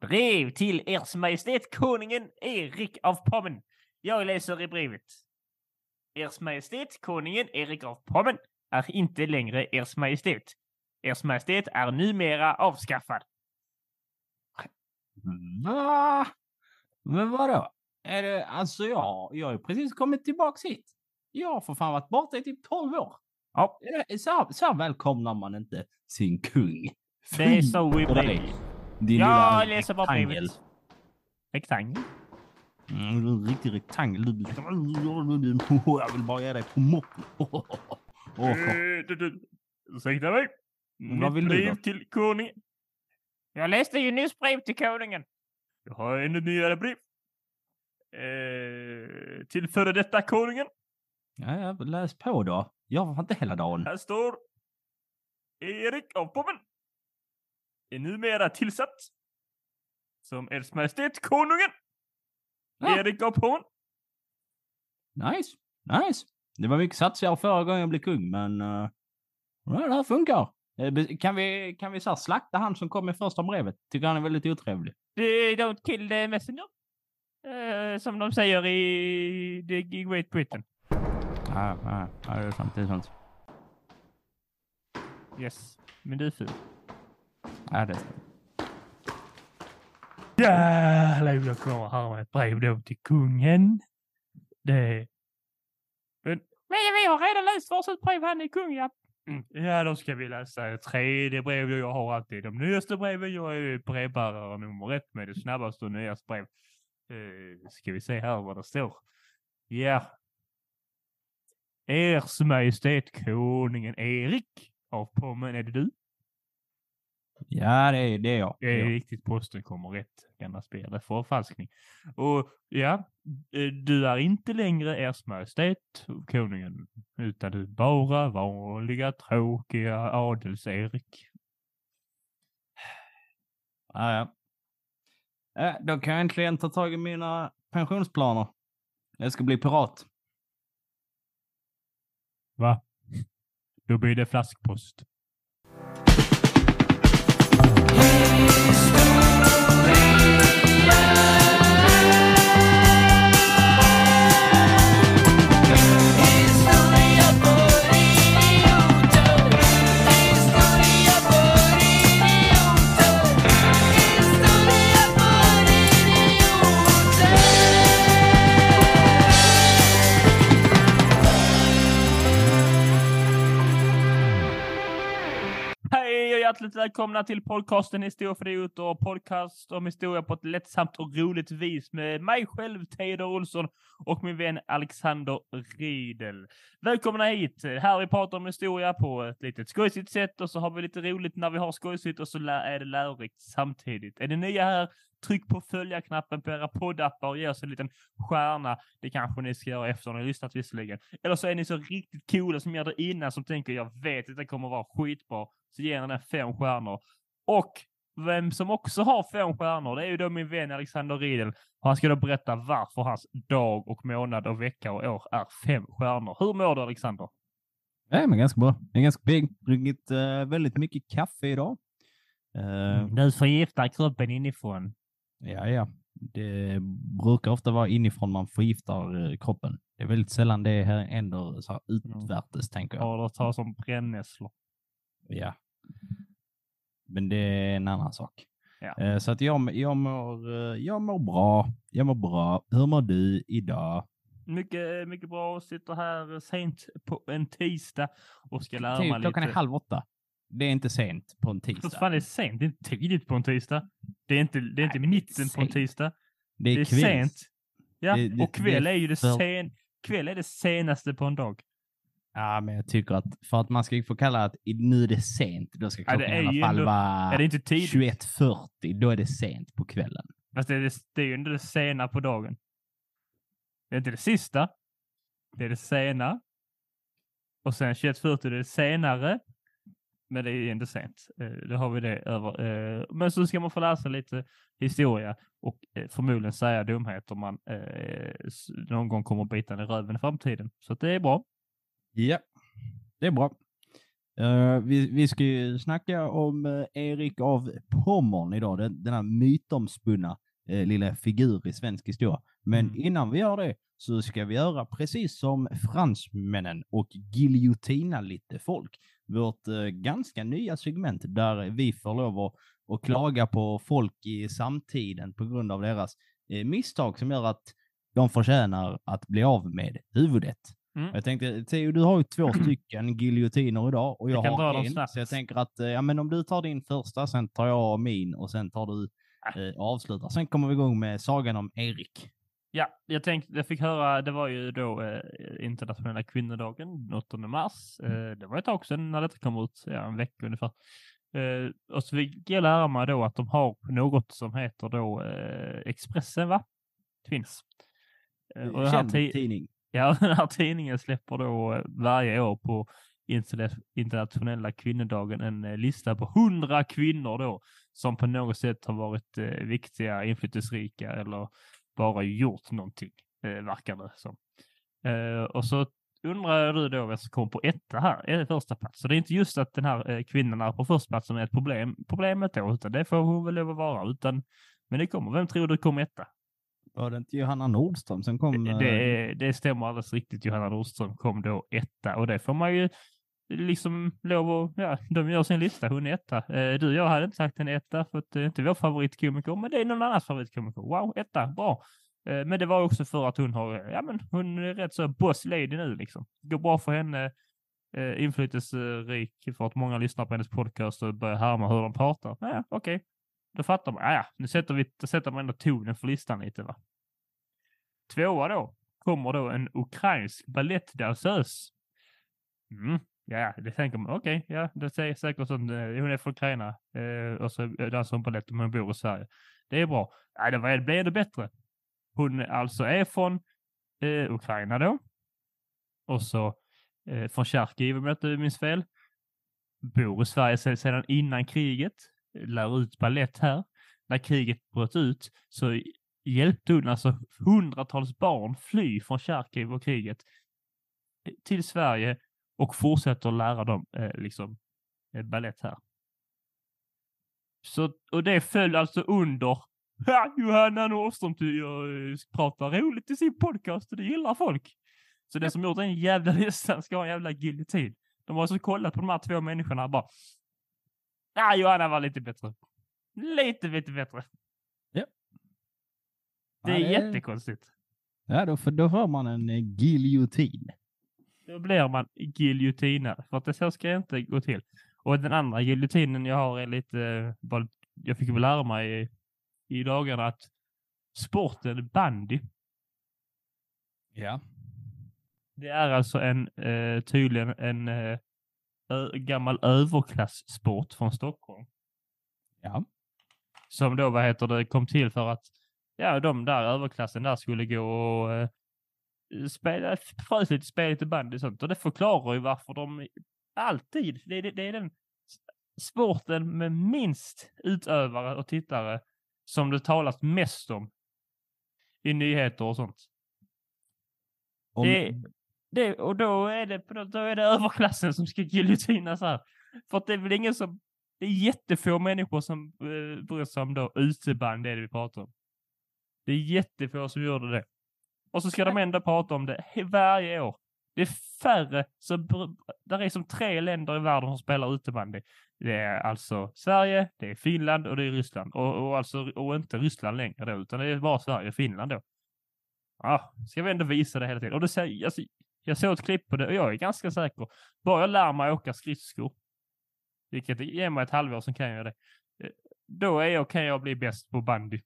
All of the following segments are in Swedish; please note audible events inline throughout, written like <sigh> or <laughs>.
Brev till Ers Majestät Konungen Erik av Pommern. Jag läser i brevet. Ers Majestät Konungen Erik av Pommern är inte längre Ers Majestät. Ers Majestät är numera avskaffad. Va? Men vadå? Är det, alltså jag, jag har ju precis kommit tillbaks hit. Jag har för fan varit borta i typ 12 år. Ja. Så, så välkomnar man inte sin kung. Det är så i på dig, brevet. Din lilla läser bara brevet. Rektangel? Mm, du är en riktig rektangel. <laughs> Jag vill bara ge dig på moppen. <laughs> Eh, ursäkta mig. Vad vill brev till konungen. Jag läste ju nyss brev till konungen. Jag har ännu nyare brev. Eh, till före detta konungen. Ja, ja, läs på då. Jag var inte hela dagen. Här står Erik av Pommern. Är numera tillsatt som Ers Majestät Konungen. Ja. Erik av Pommern. Nice, nice. Det var mycket satsigare förra gången jag blev kung, men uh, ja, det här funkar. Eh, Kan vi, kan vi så här slakta han som kom med första brevet? Tycker han är väldigt otrevlig. Don't kill the messenger. Eh, som de säger i The Great Britain. Ja, ja, ja, det är sant. Det är sant. Yes. Men du är ful. Ja, det är sant. Jävlar, jag kommer här med ett brev då till kungen. Det... Men, men vi har redan läst varsitt brev, han är kung, ja. Mm. Ja, då ska vi läsa ett tredje brev. Jag har alltid de nyaste breven. Jag är brevbärare nummer ett med det snabbaste och nyaste brev. Eh, ska vi se här vad det står. Ja. Ers Majestät Konungen Erik av Pommern, är det du? Ja, det är, det är jag. Det är jag. riktigt, posten kommer rätt. Gamla spel är förfalskning. Och ja, eh, du är inte längre Ers Majestät Konungen, utan du är bara vanliga tråkiga Adels-Erik. Ja, ja. Ja, då kan jag äntligen ta tag i mina pensionsplaner. Jag ska bli pirat. Va? Då blir det flaskpost. Hjärtligt välkomna till podcasten Historia för idiot och podcast om historia på ett lättsamt och roligt vis med mig själv, Teodor Olsson och min vän Alexander Riedel. Välkomna hit! Här vi pratar om historia på ett litet skojsigt sätt och så har vi lite roligt när vi har skojsigt och så är det lärorikt samtidigt. Är ni nya här, tryck på följa-knappen på era poddappar och ge oss en liten stjärna. Det kanske ni ska göra efter ni har lyssnat visserligen. Eller så är ni så riktigt coola som gör det innan som tänker jag vet att det kommer vara skitbra. Så ger ni den fem stjärnor. Och vem som också har fem stjärnor, det är ju då min vän Alexander Riedel. Han ska då berätta varför hans dag och månad och vecka och år är fem stjärnor. Hur mår du Alexander? Ja, men ganska bra. Jag är ganska pigg. Druckit eh, väldigt mycket kaffe idag. Eh, Du förgiftar kroppen inifrån. Ja, ja. Det brukar ofta vara inifrån man förgiftar eh, kroppen. Det är väldigt sällan det här händer så här utvärtes, tänker jag. Ja, det tar som brännässlor. Ja. Men det är en annan sak. Ja. Eh, Så att jag, jag, mår, eh, jag mår bra. Jag mår bra. Hur mår du idag? Mycket, mycket bra. Sitter här sent på en tisdag och ska lära mig klockan lite. är halv åtta. Det är inte sent på en Vad tisdag. fan, det är sent. Det är inte tidigt på en tisdag. Det är inte, det är inte Nej, mitten på en tisdag. Det är, Det är sent. Ja, Det- det- och kväll är ju det för- sen, kväll är det senaste på en dag. Ja, men jag tycker att för att man ska få kalla att nu är det sent, då ska Ja, det klockan är i alla fall ändå- vara Är det inte tidigt? 21.40. Då är det sent på kvällen. Fast det är, det, det är ju inte det sena på dagen. Det är inte det sista. Det är det sena. Och sen 21.40 är det senare. Men det är ändå sent. Eh, Då har vi det över. eh, Men så ska man få sig lite historia och eh, förmodligen säga dumheter man någon gång kommer bita i röven i framtiden. Så att det är bra. Ja, det är bra. Vi, vi ska ju snacka om Erik av Pommern idag, den, denna mytomspunna uh, lilla figur i svensk historia. Men Mm. innan vi gör det så ska vi göra precis som fransmännen och giljotina lite folk. Vårt eh, ganska nya segment där vi får lov att, att klaga på folk i samtiden på grund av deras eh, misstag som gör att de förtjänar att bli av med huvudet. Mm. Jag tänkte, Theo, du har ju två <clears throat> stycken giljotiner idag och jag, Jag har en. Så jag tänker att eh, ja, men om du tar din första, sen tar jag min och sen tar du Ah. eh, avslutar. Sen kommer vi igång med sagan om Erik. Ja, jag tänkte, jag fick höra, det var ju då eh, internationella kvinnodagen, den 8 mars. Eh, det var ett tag sedan när detta kom ut, ja, en vecka ungefär. Eh, och så fick jag lära mig då att de har något som heter då eh, Expressen, va? Finns. Eh, och den här ti- tidning. Ja, <laughs> den här tidningen släpper då eh, varje år på interna- internationella kvinnodagen en lista på hundra kvinnor då som på något sätt har varit viktiga, inflytelserika eller bara gjort någonting, eh, verkar det som. Eh, och så undrar du då vem som kom på etta här, är det första plats. Så det är inte just att den här eh, kvinnan är på första plats som är ett problem, problemet då, utan det får hon väl lov att vara, utan men det kommer, vem tror du kom etta? Var det inte Johanna Nordström som kom? Det, eh, det, det stämmer alldeles riktigt. Johanna Nordström kom då etta och det får man ju liksom lov att, ja, de gör sin lista, hon är etta. Eh, du, jag hade inte sagt en etta för att det är inte vår favoritkomiker, men det är någon annans favoritkomiker. Wow, etta, bra. Eh, men det var också för att hon har, ja men hon är rätt så boss lady nu liksom. Går bra för henne, eh, inflytelserik för att många lyssnar på hennes podcast och börjar härma hur de pratar. Ja, okej. Då fattar man, ja, ja, nu sätter vi, då sätter man ändå tonen för listan lite va. Tvåa då kommer då en ukrainsk balettdansös. Mm, ja, det tänker man. Okej, ja, det säger säkert sånt. hon är från Ukraina eh, och så dansar hon balett men hon bor i Sverige. Det är bra. Nej, det, var, blev ännu bättre. Hon alltså är från eh, Ukraina då. Och så eh, från Charkiv om jag inte minns fel. Bor i Sverige sedan innan kriget. Lär ut ballett här. När kriget bröt ut så hjälpte hon alltså hundratals barn fly från Charkiv och kriget till Sverige och fortsätter lära dem eh, liksom eh, ballett här. Så, och det föll alltså under <laughs> ha, Johanna Nordström eh, pratar roligt i sin podcast och det gillar folk. Så den som gjort den jävla listan ska ha en jävla giljotin. De har alltså kollat på de här två människorna och bara Ja, Johanna var lite bättre. Lite, lite bättre. Det är Ja, jättekonstigt. Ja, då, får- då får man en eh, giljotin. Då blir man giljotinad. För att det så ska inte gå till. Och den andra giljotinen jag har är lite, eh, jag fick väl lära mig i, i dagarna att sporten bandy, Ja. det är alltså en, eh, tydligen en eh, gammal överklasssport från Stockholm. Ja. Som då, vad heter det, kom till för att ja, de där överklassen där skulle gå och eh, spela, frös lite, spela lite bandy och sånt. Och det förklarar ju varför de alltid, det, är- det, det är den sporten med minst utövare och tittare som det talas mest om i nyheter och sånt. Om, Det, det, och då är det, då är det överklassen som ska giljotinas här. För att det är väl ingen som, det är jättefå människor som eh, bryr sig om då uteband, det vi pratar om. Det är jättefå som gör det. Och så ska de ändå prata om det varje år. Det är färre, br- där är som tre länder i världen som spelar utebandy. Det är alltså Sverige, det är Finland och det är Ryssland. Och, och, alltså, och inte Ryssland längre då, utan det är bara Sverige och Finland då. Ja, ska vi ändå visa det hela tiden. Och det säger, alltså, jag såg ett klipp på det och jag är ganska säker. Bara jag lär mig åka skridskor, vilket ger mig ett halvår som kan jag det. eh, Då är jag, kan jag bli bäst på bandy.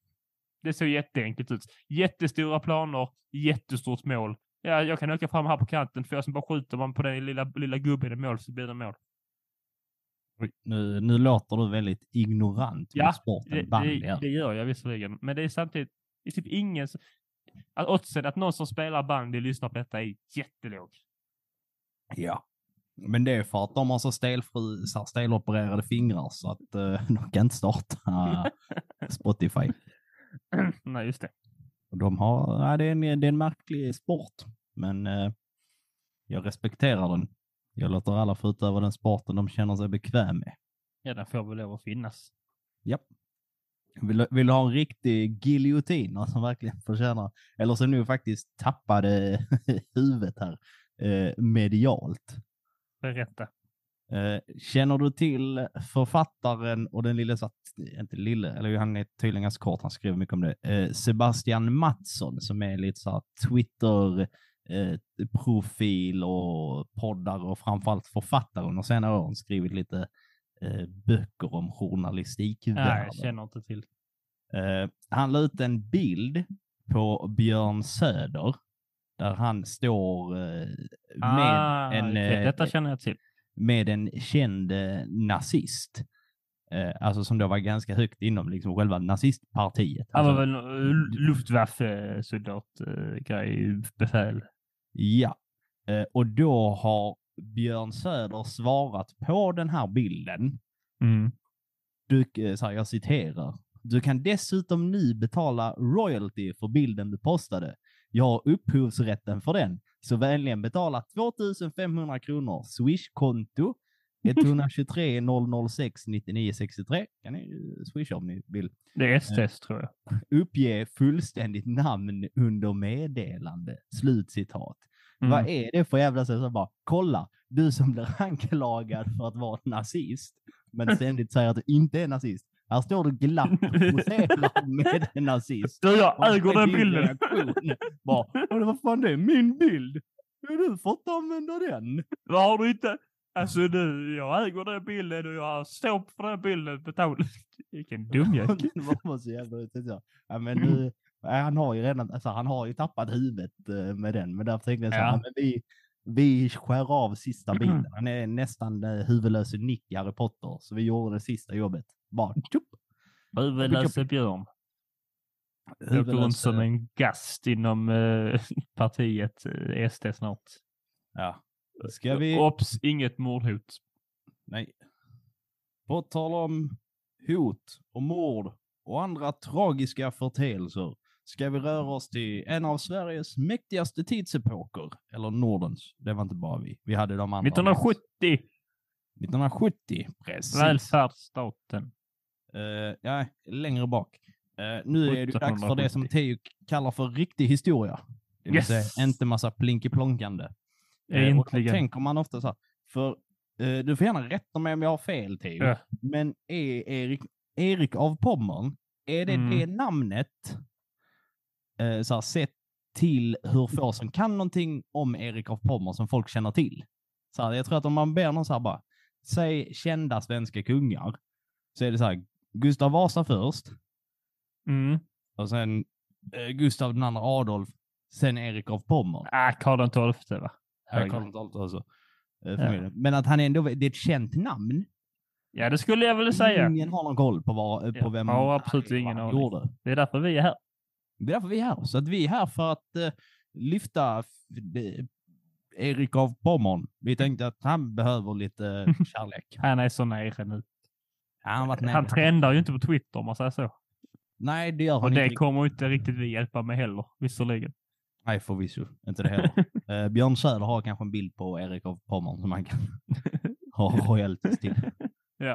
Det ser jätteenkelt ut. Jättestora planer, jättestort mål. Ja, jag kan åka fram här på kanten för jag som bara skjuter man på den lilla, lilla gubben i mål så blir det mål. Nu, nu låter du väldigt ignorant Ja, mot sporten Det, bandy. det, det gör jag visserligen, men det är samtidigt, det är typ ingen att oddsen att någon som spelar bandy lyssnar på detta är jättelåg. Ja. Men det är för att de har så stelfri, så stelopererade fingrar så att eh, <laughs> de kan inte starta <laughs> Spotify. <clears throat> Nej, just det. Och de har, ja, det, är en, det är en märklig sport, men eh, jag respekterar den Jag låter alla få utöva den sporten de känner sig bekväm med. Ja, den får väl lov att finnas. Japp. Vill, vill du ha en riktig giljotin som verkligen förtjänar, eller som nu faktiskt tappade <laughs> huvudet här eh, medialt. Berätta. Eh, känner du till författaren och den lille, inte lille, eller han är tydligen ganska kort, han skriver mycket om det, eh, Sebastian Mattsson som är lite så här Twitter eh, profil och poddar och framförallt författare under senare år, skrivit lite böcker om Nej, journalistikvärlden. jag känner inte till. Han la ut en bild på Björn Söder där han står med, Ah, en, eh, Detta känner jag till. Med en känd eh, nazist. Eh, alltså som då var ganska högt inom liksom själva nazistpartiet. Han Alltså, var väl Luftwaffe-soldat-grej, befäl. Ja, eh, och då har Björn Söder svarat på den här bilden. Mm. Du, eh, så här, jag citerar. Du kan dessutom nu betala royalty för bilden du postade. Jag har upphovsrätten för den. Så vänligen betala 2500 kronor. Swish-konto 123 006 99 63. Kan ni eh, swisha om ni vill. Det är STS tror jag. Uppge fullständigt namn under meddelande. Slutcitat. Mm. Vad är det för jävla sätt att bara kolla, du som blir anklagad för att vara nazist, men <laughs> ständigt säger att du inte är nazist. Här står du glatt och poserar med en nazist. Du, jag äger den bilden. Bara, "Åh, vad fan det är min bild. Har du fått använda den? Vad har du inte? Alltså du, jag äger den bilden och jag står för den bilden. <laughs> Vilken dumjäkel. <laughs> Ja, men han har ju redan, alltså, han har ju tappat huvudet eh, med den, men därför tänkte jag så här, Ja. men vi, vi skär av sista <clears throat> bilden. Han är nästan uh, huvudlöse Nick i Harry Potter, så vi gjorde det sista jobbet. Bara tjup, Huvudlöse björn. Jag går runt som en gast inom eh, <laughs> partiet eh, SD snart. Ja. Ska vi... Ops, inget mordhot. Nej. På tal om hot och mord och andra tragiska förteelser ska vi röra oss till en av Sveriges mäktigaste tidsepoker, eller Nordens. Det var inte bara vi. Vi hade de andra. med oss. 1970, 1970, precis. välfärdsstaten. Eh, ja, längre bak. Eh, nu är det dags för det som 1770. Teo kallar för riktig historia. Det vill Yes. säga inte massa plinkeplonkande. Eh, och då tänker man ofta så här, för eh, du får gärna rätta mig om jag har fel Theo, Ja. men är Erik, Erik av Pommern, är det Mm. det namnet, eh, så här, sett till hur få som kan någonting om Erik av Pommern som folk känner till? Så här, jag tror att om man ber någon så här bara, säg kända svenska kungar, så är det så här, Gustav Vasa först, Mm. och sen eh, Gustav andra Adolf, sen Erik av Pommern. Ah, Karl XII va? Ja. Karl XII alltså. Eh, förmodligen. Men att han ändå, det är ett känt namn. Ja, det skulle jag väl säga. Ingen har någon koll på, vad, eh, på Ja, vem har absolut vad ingen han gjorde. Det är därför vi är här. Det är därför vi är här. Så att vi är här för att eh, lyfta Erik av Pommern. Vi tänkte att han behöver lite <laughs> kärlek. Han är så nere nu. Han varit Han trendar ju inte på Twitter om man säger så. Nej, det gör han Och inte. det riktigt. kommer inte riktigt vi hjälpa med heller, visserligen. Nej, förvisso. Inte det <laughs> heller. eh, Björn Söder har kanske en bild på Erik av Pommern som han kan <laughs> ha royalties till. <laughs> Ja.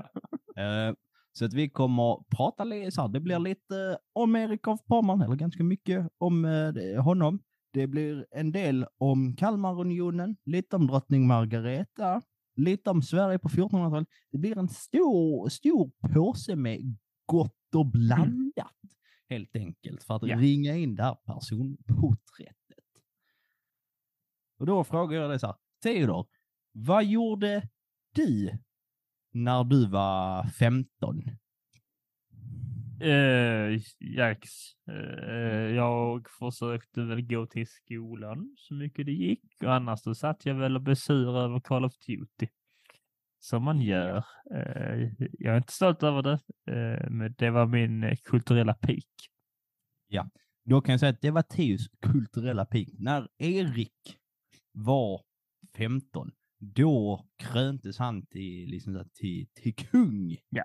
Eh, så att vi kommer prata lite, så här, det blir lite om Erik av Pommern, eller ganska mycket om eh, honom. Det blir en del om Kalmarunionen, lite om drottning Margareta, lite om Sverige på 1400-talet. Det blir en stor, stor påse med gott och blandat, helt enkelt, för att Ja. ringa in det här personporträttet. Och då frågar jag dig så här, Theodor, vad gjorde du när du var 15? Eh, Jax, eh, jag försökte väl gå till skolan så mycket det gick och annars så satt jag väl och besur över Call of Duty. Som man gör. Eh, jag är inte stolt över det, eh, men det var min eh, kulturella peak. Då kan jag säga att det var Theos kulturella peak. När Erik var 15, då kröntes han till, liksom, till, till kung. Ja.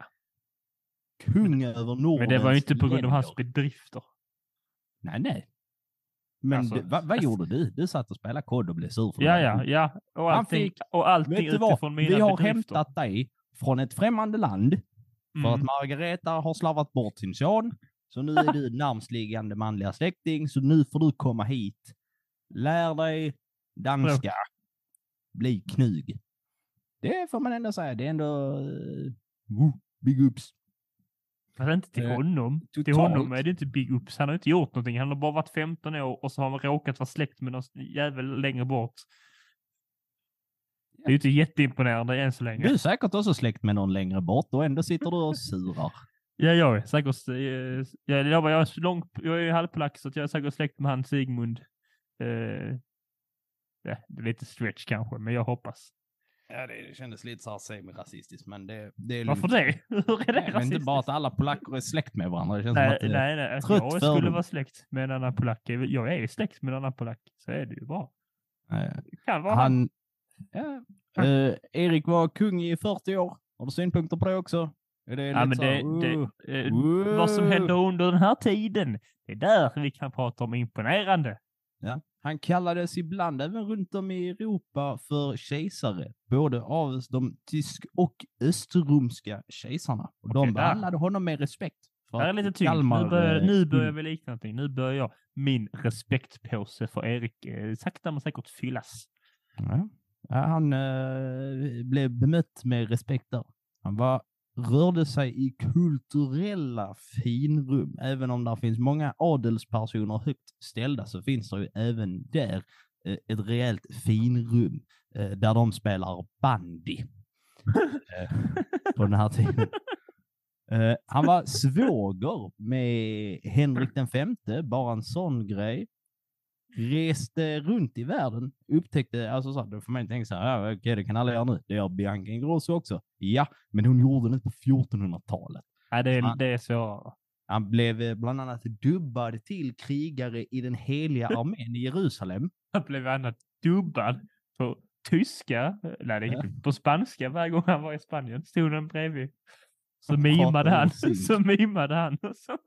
Kung över Nordens Men det var ju inte på grund av hans bedrifter. Nej, nej. Men Alltså- du, vad, vad gjorde du? Du satt och spelade kod och blev sur för Ja, det. ja, ja. Och allting, fick- och allting utifrån mina Vi har bedrifter. hämtat dig från ett främmande land för att Mm. Margareta har slarvat bort sin son. Så nu är <laughs> du närmstliggande manliga släkting, så nu får du komma hit. Lär dig danska. Bli knug. Det får man ändå säga. Det är ändå... Uh, big ups. Fast inte till Eh, honom. Till totalt. honom är det inte big ups. Han har inte gjort någonting. Han har bara varit 15 år och så har han råkat vara släkt med någon jävel längre bort. Det är ju inte jätteimponerande än så länge. Du är säkert också släkt med någon längre bort och ändå sitter du och surar. Ja, jag är säkert... eh, Jag, jag, jag, är långt, jag är ju halvpolack så att jag är säkert släkt med han Sigmund. Eh, ja, det är lite stretch kanske, men jag hoppas. Ja, det kändes lite så här semi-rasistiskt, men det, det är Varför det? <laughs> Hur är det Nej, men inte rasistiskt? bara att alla polacker är släkt med varandra. Det känns som Nej, att det, nej, nej. Att trött jag skulle fördom. vara släkt med en annan polack. Jag är släkt med en annan polack. Så är det ju bra. Det kan vara han. han... Ja, eh, Erik var kung i 40 år. Har du synpunkter på det också? Är det Ja, men det, här, det, uh, vad som uh. händer under den här tiden, det är där vi kan prata om imponerande. Ja. Han kallades ibland även runt om i Europa för kejsare, både av de tysk och östromska kejsarna. Och Okej, de behandlade honom med respekt. För Det är lite tyngd. Kalmar, Nu börjar, eh, nu börjar vi likna någonting. Nu börjar jag, min respektpåse för Erik eh, sakta men säkert fyllas. Ja. Ja, han eh, blev bemött med respekt där. Han var, rörde sig i kulturella finrum. Även om det finns många adelspersoner högt ställda så finns det ju även där eh, ett rejält finrum eh, där de spelar bandy. <laughs> eh, på den här tiden. Han var svåger med Henrik den femte, bara en sån grej reste runt i världen, upptäckte, alltså så, här, då får man tänka så här, ja, okej, det kan alla göra nu. Det gör Bianca Ingrosso också. Ja, men hon gjorde det på 1400-talet. Nej, det, Fan. det är svårare. Han blev eh, bland annat dubbad till krigare i den heliga <laughs> armén i Jerusalem. Han blev annat dubbad på tyska, eh, nej det på spanska varje gång han var i Spanien. Stod den bredvid. Så Han mimade han. Så mimade han. och Så.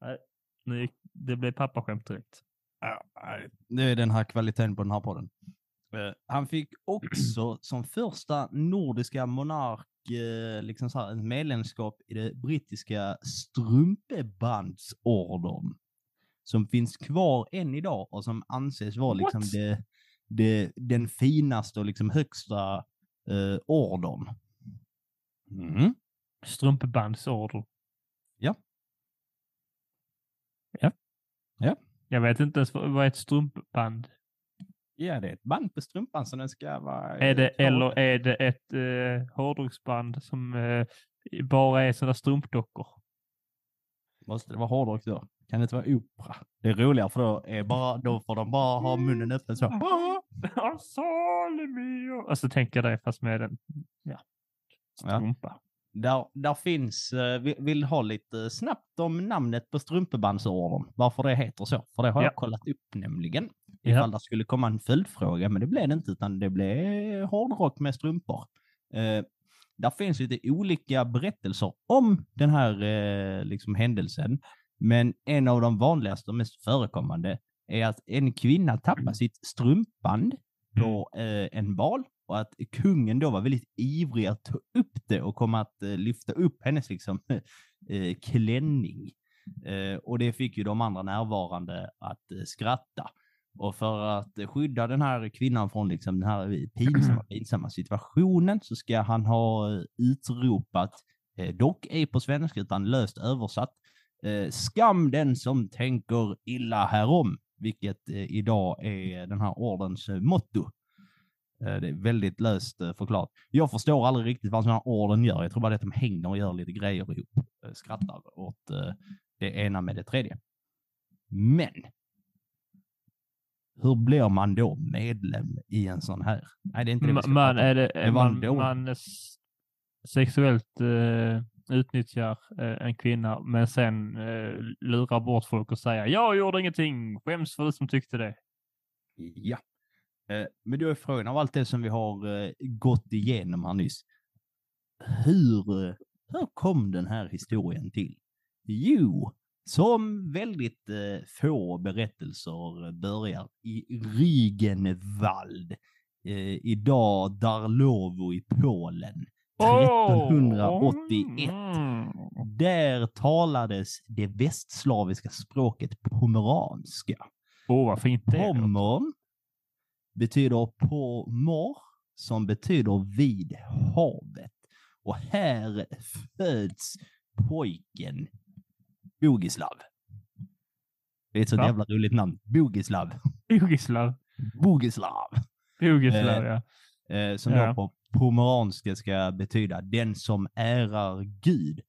Nej, nu det blev pappaskämt direkt. Det är den här kvaliteten på den här podden. Eh, Han fick också <clears throat> som första nordiska monark eh, liksom så här, ett medlemskap i det brittiska strumpebandsordern. Som finns kvar än idag och som anses vara liksom det, det, den finaste och liksom högsta eh, ordern. Mm. Strumpebandsorder. Ja. Ja. Ja. Jag vet inte ens vad är ett strumpband. Ja, det är ett band på strumpan så den ska vara... Är det, eh, eller är det ett eh, hårdrocksband som eh, bara är sådana strumpdockor? Måste det vara hårdrock då? Kan det inte vara opera? Det är roligare för då, är bara, då får de bara ha munnen öppen så. <laughs> Och så tänker jag det fast med en Ja. strumpa. Där, där finns, eh, vi- vill ha lite snabbt om namnet på strumpebandsordern. Varför det heter så. För det har Ja. jag kollat upp nämligen. Ja. Ifall det skulle komma en följdfråga, men det blev det inte, utan det blev hårdrock med strumpor. Eh, där finns lite olika berättelser om den här eh, liksom händelsen. Men en av de vanligaste och mest förekommande är att en kvinna tappar sitt strumpband på eh, en bal och att kungen då var väldigt ivrig att ta upp det och komma att eh, lyfta upp hennes liksom <laughs> eh, klänning. Eh, och det fick ju de andra närvarande att eh, skratta. Och för att eh, skydda den här kvinnan från liksom den här pinsamma, <clears throat> pinsamma situationen så ska han ha eh, utropat, eh, dock ej på svenska utan löst översatt, eh, skam den som tänker illa härom, vilket eh, idag är den här ordens eh, motto. Eh, Det är väldigt löst eh, förklarat. Jag förstår aldrig riktigt vad sådana orden gör. Jag tror bara att de hänger och gör lite grejer ihop. Eh, Skrattar åt det ena med det tredje. Men hur blir man då medlem i en sån här? Nej, det är inte det Man, om. är det, Det man, man sexuellt eh, utnyttjar eh, en kvinna men sen eh, lurar bort folk och säger jag gjorde ingenting, skäms för det som tyckte det. Ja. Eh, Men då är frågan av allt det som vi har eh, gått igenom här nyss. Hur, eh, hur kom den här historien till? Jo, Som väldigt få berättelser börjar i Rügenwald, eh, idag Darlowo i Polen. 1381. Mm. Där talades det västslaviska språket pomeranska. Åh, vad fint det är. Pommern betyder pomor, som betyder vid havet. Och här föds pojken Bogislav. Det är ett så Ja. jävla roligt namn. Bogislav. Jugoslav. <laughs> Bogislav. Jugoslav, Eh, ja. Eh, som Ja. då på pomeranska ska betyda den som ärar Gud.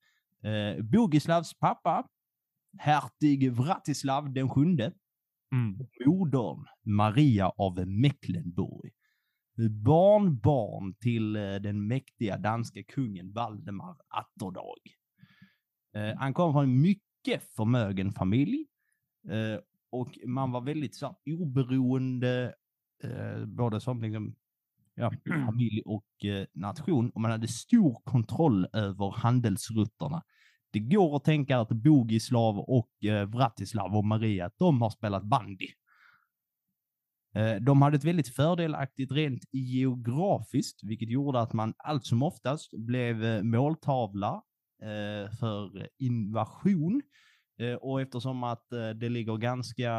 Eh, Bogislavs pappa, hertig Vratislav den sjunde, Mm. modern Maria av Mecklenburg. Barnbarn till eh, den mäktiga danska kungen Valdemar Atterdag. Eh, han kom från en mycket förmögen familj eh, och man var väldigt så oberoende, både som liksom, ja, <clears throat> familj och nation och man hade stor kontroll över handelsrutterna. Det går att tänka att Bogislav och eh, Vratislav och Maria, att de har spelat bandy. Eh, De hade ett väldigt fördelaktigt rent geografiskt, vilket gjorde att man allt som oftast blev eh, måltavla eh, för invasion. Eh, Och eftersom att eh, det ligger ganska...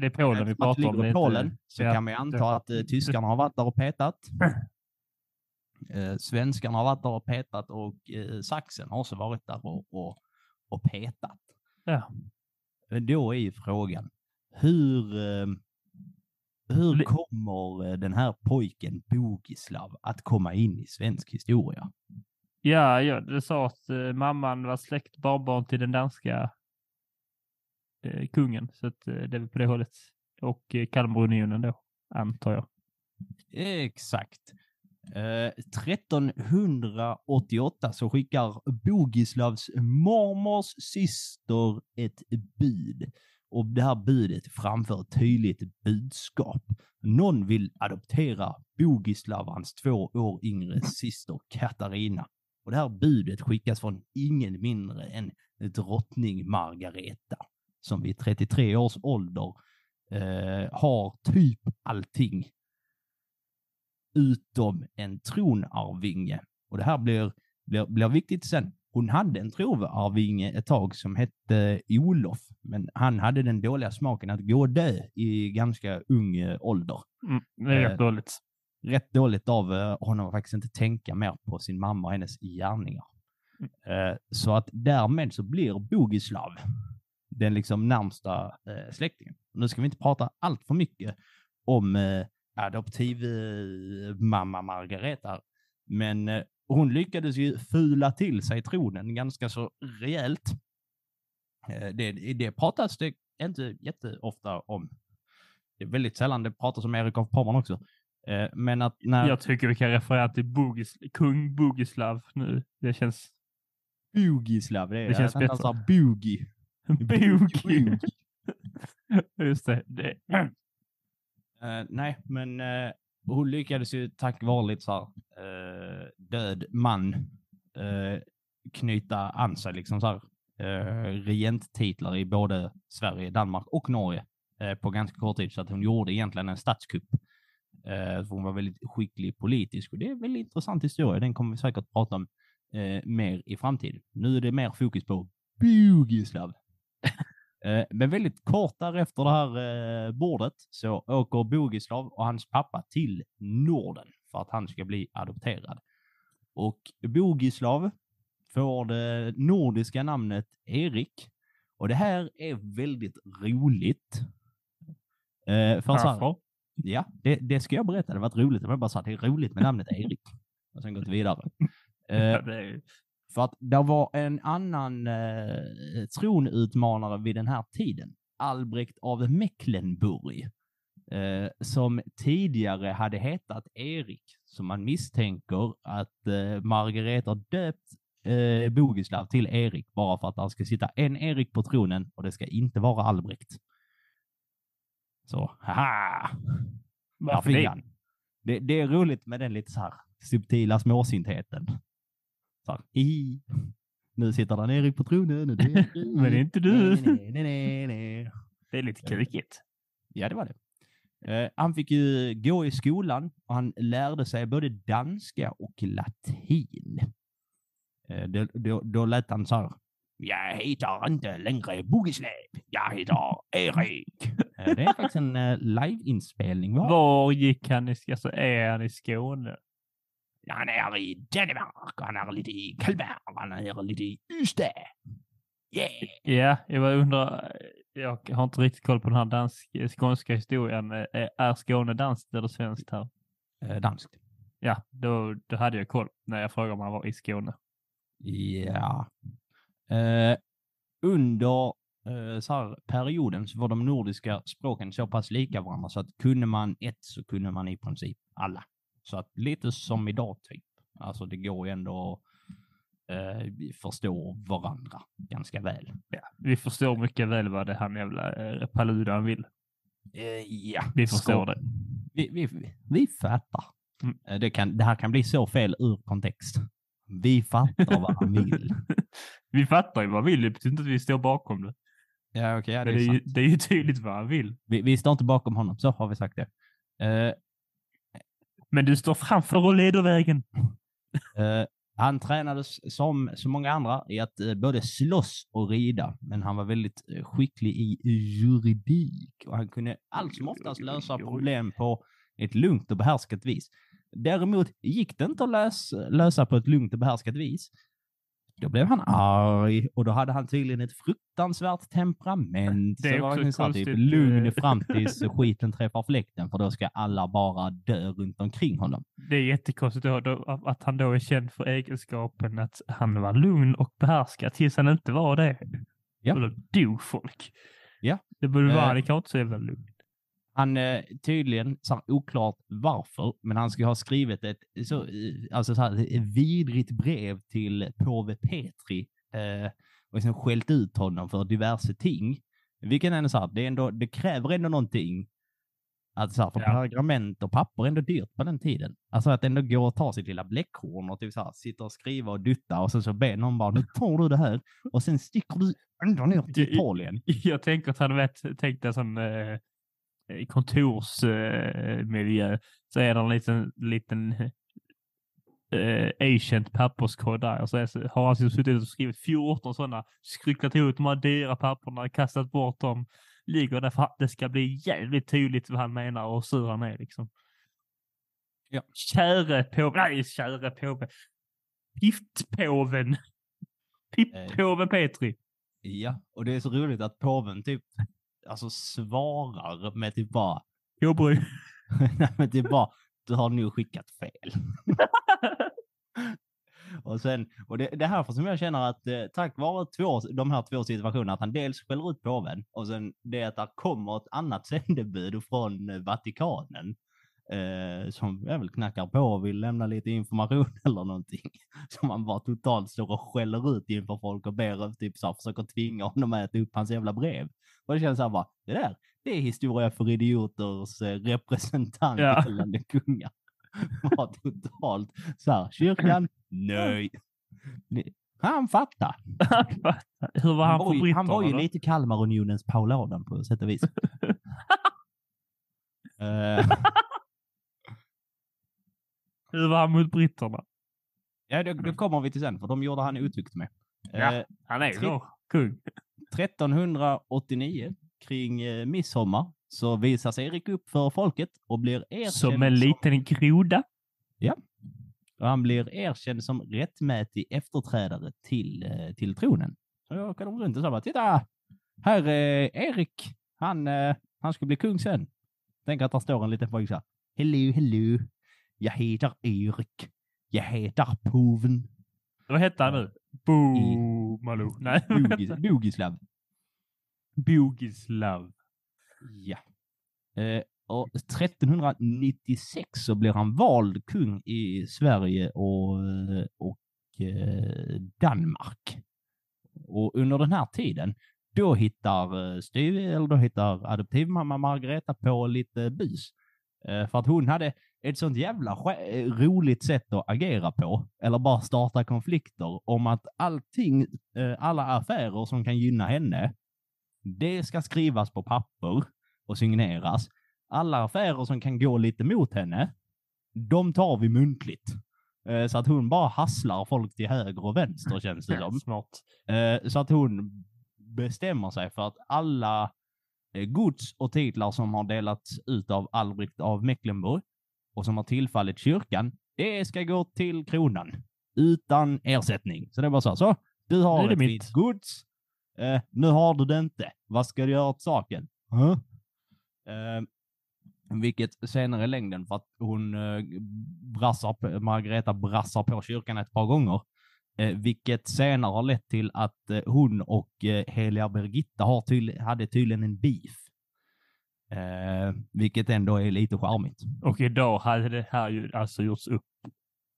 Det är Polen vi pratar om. Polen så ja, kan man anta att tyskarna har varit där och petat. <laughs> Eh, svenskarna har varit där och petat och eh, saxen har också varit där och, och, och petat. Ja. Då är ju frågan, hur, eh, hur kommer eh, den här pojken Bogislav att komma in i svensk historia? Ja, ja, det sa att eh, mamman var släkt barnbarn till den danska eh, kungen. Så att, eh, det är på det hållet. Och eh, Kalmarunionen då, antar jag. Exakt. Eh, 1388 så skickar Bogislavs mormors syster ett bud. Och det här budet framför ett tydligt budskap. Någon vill adoptera Bogislav hans två år yngre syster Katarina. Och det här budet skickas från ingen mindre än drottning Margareta. Som vid 33 års ålder eh, har typ allting utom en tronarvinge. Och det här blir, blir, blir viktigt sen. Hon hade en tronarvinge ett tag som hette Olof, men han hade den dåliga smaken att gå och dö i ganska ung eh, ålder. Mm, det är Eh, rätt dåligt. Rätt dåligt av eh, honom att faktiskt inte tänka mer på sin mamma och hennes gärningar. Eh, Så att därmed så blir Bogislav den liksom närmsta eh, släktingen. Nu ska vi inte prata allt för mycket om eh, adoptivmamma Margareta, men eh, hon lyckades ju fula till sig tronen ganska så rejält. Eh, det, det pratas det inte jätteofta om. Det är väldigt sällan det pratas om Erik av Pommern också. Eh, men att när Jag tycker vi kan referera till Bogis, kung Bogislav nu. Det känns... Bogislav, det är Det känns bättre. Boogie. Bogi. <laughs> <laughs> Just det. det. <clears throat> Uh, nej, men uh, hon lyckades ju tack vare lite så här, eh, död man knyta an sig liksom så här, regenttitlar i både Sverige, Danmark och Norge på ganska kort tid. Så att hon gjorde egentligen en statskupp. Hon var väldigt skicklig politisk och det är en väldigt intressant historia. Den kommer vi säkert prata om mer i framtiden. Nu är det mer fokus på Bogislav. Eh, Men väldigt kort därefter det här eh, bordet så åker Bogislav och hans pappa till Norden för att han ska bli adopterad. Och Bogislav får det nordiska namnet Erik. Och det här är väldigt roligt. Eh, så Varför? Ja, det, det ska jag berätta. Det var roligt. Jag bara sa att det är roligt med namnet Erik. Och sen gått vidare. <laughs> Eh, det för att det var en annan eh, tronutmanare vid den här tiden, Albrecht av Mecklenburg, eh, som tidigare hade hetat Erik. Så man misstänker att eh, Margareta döpt eh, Bogislav till Erik bara för att han ska sitta en Erik på tronen och det ska inte vara Albrecht. Så, haha! Varför det? Det, det är roligt med den lite så här subtila småsintheten. Så här, hihi. Nu sitter han Erik på tronen. och det är <laughs> Men det är inte du. Nej, nej, nej, nej. Det är lite kukigt. Ja, det var det. Eh, han fick ju gå i skolan och han lärde sig både danska och latin. Eh, då, då, då lät han så här. Jag heter inte längre Bogislav. Jag heter Erik. Eh, det är faktiskt en liveinspelning. Va? Var gick han i, alltså är han i Skåne? Han är i Danmark, han är lite i Kalmar, han är lite i Ystad. Yeah! Ja, jag bara undrar, jag har inte riktigt koll på den här dansk, skånska historien. Är är Skåne danskt eller svenskt här? Eh, danskt. Ja, då, då hade jag koll när jag frågade om han var i Skåne. Ja. Eh, under eh, så här, perioden så var de nordiska språken så pass lika varandra så att kunde man ett så kunde man i princip alla. Så att lite som idag typ. Alltså det går ju ändå att eh, förstå varandra ganska väl. Ja, vi förstår mycket väl vad det han jävla eh, Paludan vill. Eh, ja, Vi förstår det. Vi, vi, vi, vi fattar. Mm. Eh, Det, kan, det här kan bli så fel ur kontext. Vi fattar vad han vill. <laughs> vi fattar ju vad han vill, det betyder inte att vi står bakom det. Ja, okej, ja, Men det, är ju, det är ju tydligt vad han vill. Vi, vi står inte bakom honom, så har vi sagt det. Eh, Men du står framför och leder vägen. Eh, han tränades som så många andra i att eh, både slåss och rida, men han var väldigt eh, skicklig i juridik och han kunde allt som oftast lösa problem på ett lugnt och behärskat vis. Däremot gick det inte att lös, lösa på ett lugnt och behärskat vis. Då blev han arg och då hade han tydligen ett fruktansvärt temperament. Det är så också verkligen <laughs> så här, typ, lugn eh. fram tills skiten träffar fläkten för då ska alla bara dö runt omkring honom. Det är jättekonstigt då, då, att han då är känd för egenskapen att han var lugn och behärskad tills han inte var det. Ja. Och då dog folk. Ja. Det borde Eh. vara, är kanske inte så jävla lugn. Han eh, tydligen, så här, oklart varför, men han ska ha skrivit ett så, eh, alltså, så här, ett vidrigt brev till påve Petri eh, och liksom skällt ut honom för diverse ting. Vilket ändå så här, det, är ändå, det kräver ändå någonting. Att så här, för Ja. pergament och papper är ändå dyrt på den tiden. Alltså att ändå gå och ta sitt lilla bläckhorn och typ så här, sitta och skriva och dutta och sen så ber någon bara, nu tar du det här och sen sticker du ända ner till <laughs> Italien. Jag tänker att han vet, tänkte en sån eh, kontorsmiljö eh, så är det en liten, liten eh, ancient papperskod där och så, är, har han suttit och skrivit 14 sådana, skrycklat ihop de här dyra papperna, kastat bort dem, ligger där för att det ska bli jävligt tydligt vad han menar och hur han är liksom. Ja. Käre påve, nej käre påve, Piftpåven, Piftpåven Petri. Ja, och det är så roligt att påven typ alltså svarar med typ bara, Jag bryr <laughs> nej men typ bara, du har nog skickat fel. <laughs> och sen, och det, det här för som jag känner att eh, tack vare två, de här två situationerna, att han dels skäller ut påven och sen det att det kommer ett annat <laughs> sändebud från eh, Vatikanen eh, som jag väl knackar på och vill lämna lite information eller någonting. Som han bara totalt står och skäller ut inför folk och ber typ så här, försöker tvinga honom att äta upp hans jävla brev. Och det känns så här bara, det där, det är historia för idioters eh, representant Ja. gällande kungar. <laughs> Var totalt så här, kyrkan, nej. <laughs> Han fattar. Hur var han var för britterna han var ju då? lite Kalmarunionens Paul Adam på sätt och vis. <laughs> Eh, Hur var han mot britterna? ja, då, då kommer vi till sen, för de gjorde han otyckt med. Ja. Eh, Han är ju då kung. 1389, kring eh, midsommar, så visas Erik upp för folket och blir erkänd Som en liten groda. och han blir erkänd som rättmätig efterträdare till, eh, till tronen. Så jag åker de runt och sa bara, titta! Här är Erik. Han, eh, han ska bli kung sen. Tänk att där står en liten pojke så här. Hello, hello. Jag heter Erik. Jag heter påven. Vad hette han nu? Bo Malou. Nej? Bogislav. Bogislav. Ja. Eh, och 1396 så blir han vald kung i Sverige och, och eh, Danmark. Och under den här tiden, då hittar, eh, eller då hittar adoptivmamma Margareta på lite bus. Eh, för att hon hade ett sånt jävla roligt sätt att agera på, eller bara starta konflikter, om att allting, eh, alla affärer som kan gynna henne, det ska skrivas på papper och signeras. Alla affärer som kan gå lite mot henne, de tar vi muntligt. Eh, Så att hon bara hasslar folk till höger och vänster känns det <laughs> som. Smart. Eh, Så att hon bestämmer sig för att alla gods och titlar som har delats ut av Albrecht av Mecklenburg och som har tillfallit kyrkan, det ska gå till kronan utan ersättning. Så det är bara så, här, så du har ett mitt. gods, eh, nu har du det inte. Vad ska du göra åt saken? Huh? Eh, vilket senare i längden, för att hon eh, brassar, på- Margareta brassar på kyrkan ett par gånger, eh, vilket senare har lett till att eh, hon och eh, heliga Birgitta har tydl- hade tydligen en beef. Eh, vilket ändå är lite charmigt. Och idag hade det här ju alltså gjorts upp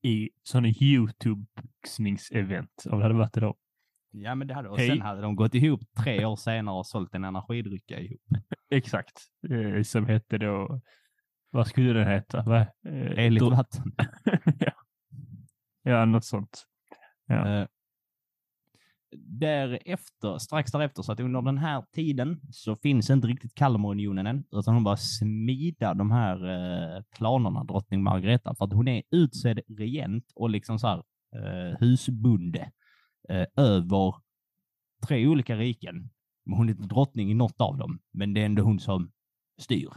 i sådana YouTube-boxningsevent om det hade varit idag. Ja, men det hade Och Hej. sen hade de gått ihop tre år senare och sålt en energidrycka ihop. <laughs> Exakt. Eh, som hette då, vad skulle den heta? Va? Eh, Heligt vatten. <laughs> ja. ja, något sånt. Ja. Eh, därefter, strax därefter, så att under den här tiden så finns inte riktigt Kalmarunionen än, utan hon bara smida de här eh, planerna, drottning Margareta, för att hon är utsedd regent och liksom så här eh, husbonde eh, över tre olika riken. Men hon är inte drottning i något av dem, men det är ändå hon som styr.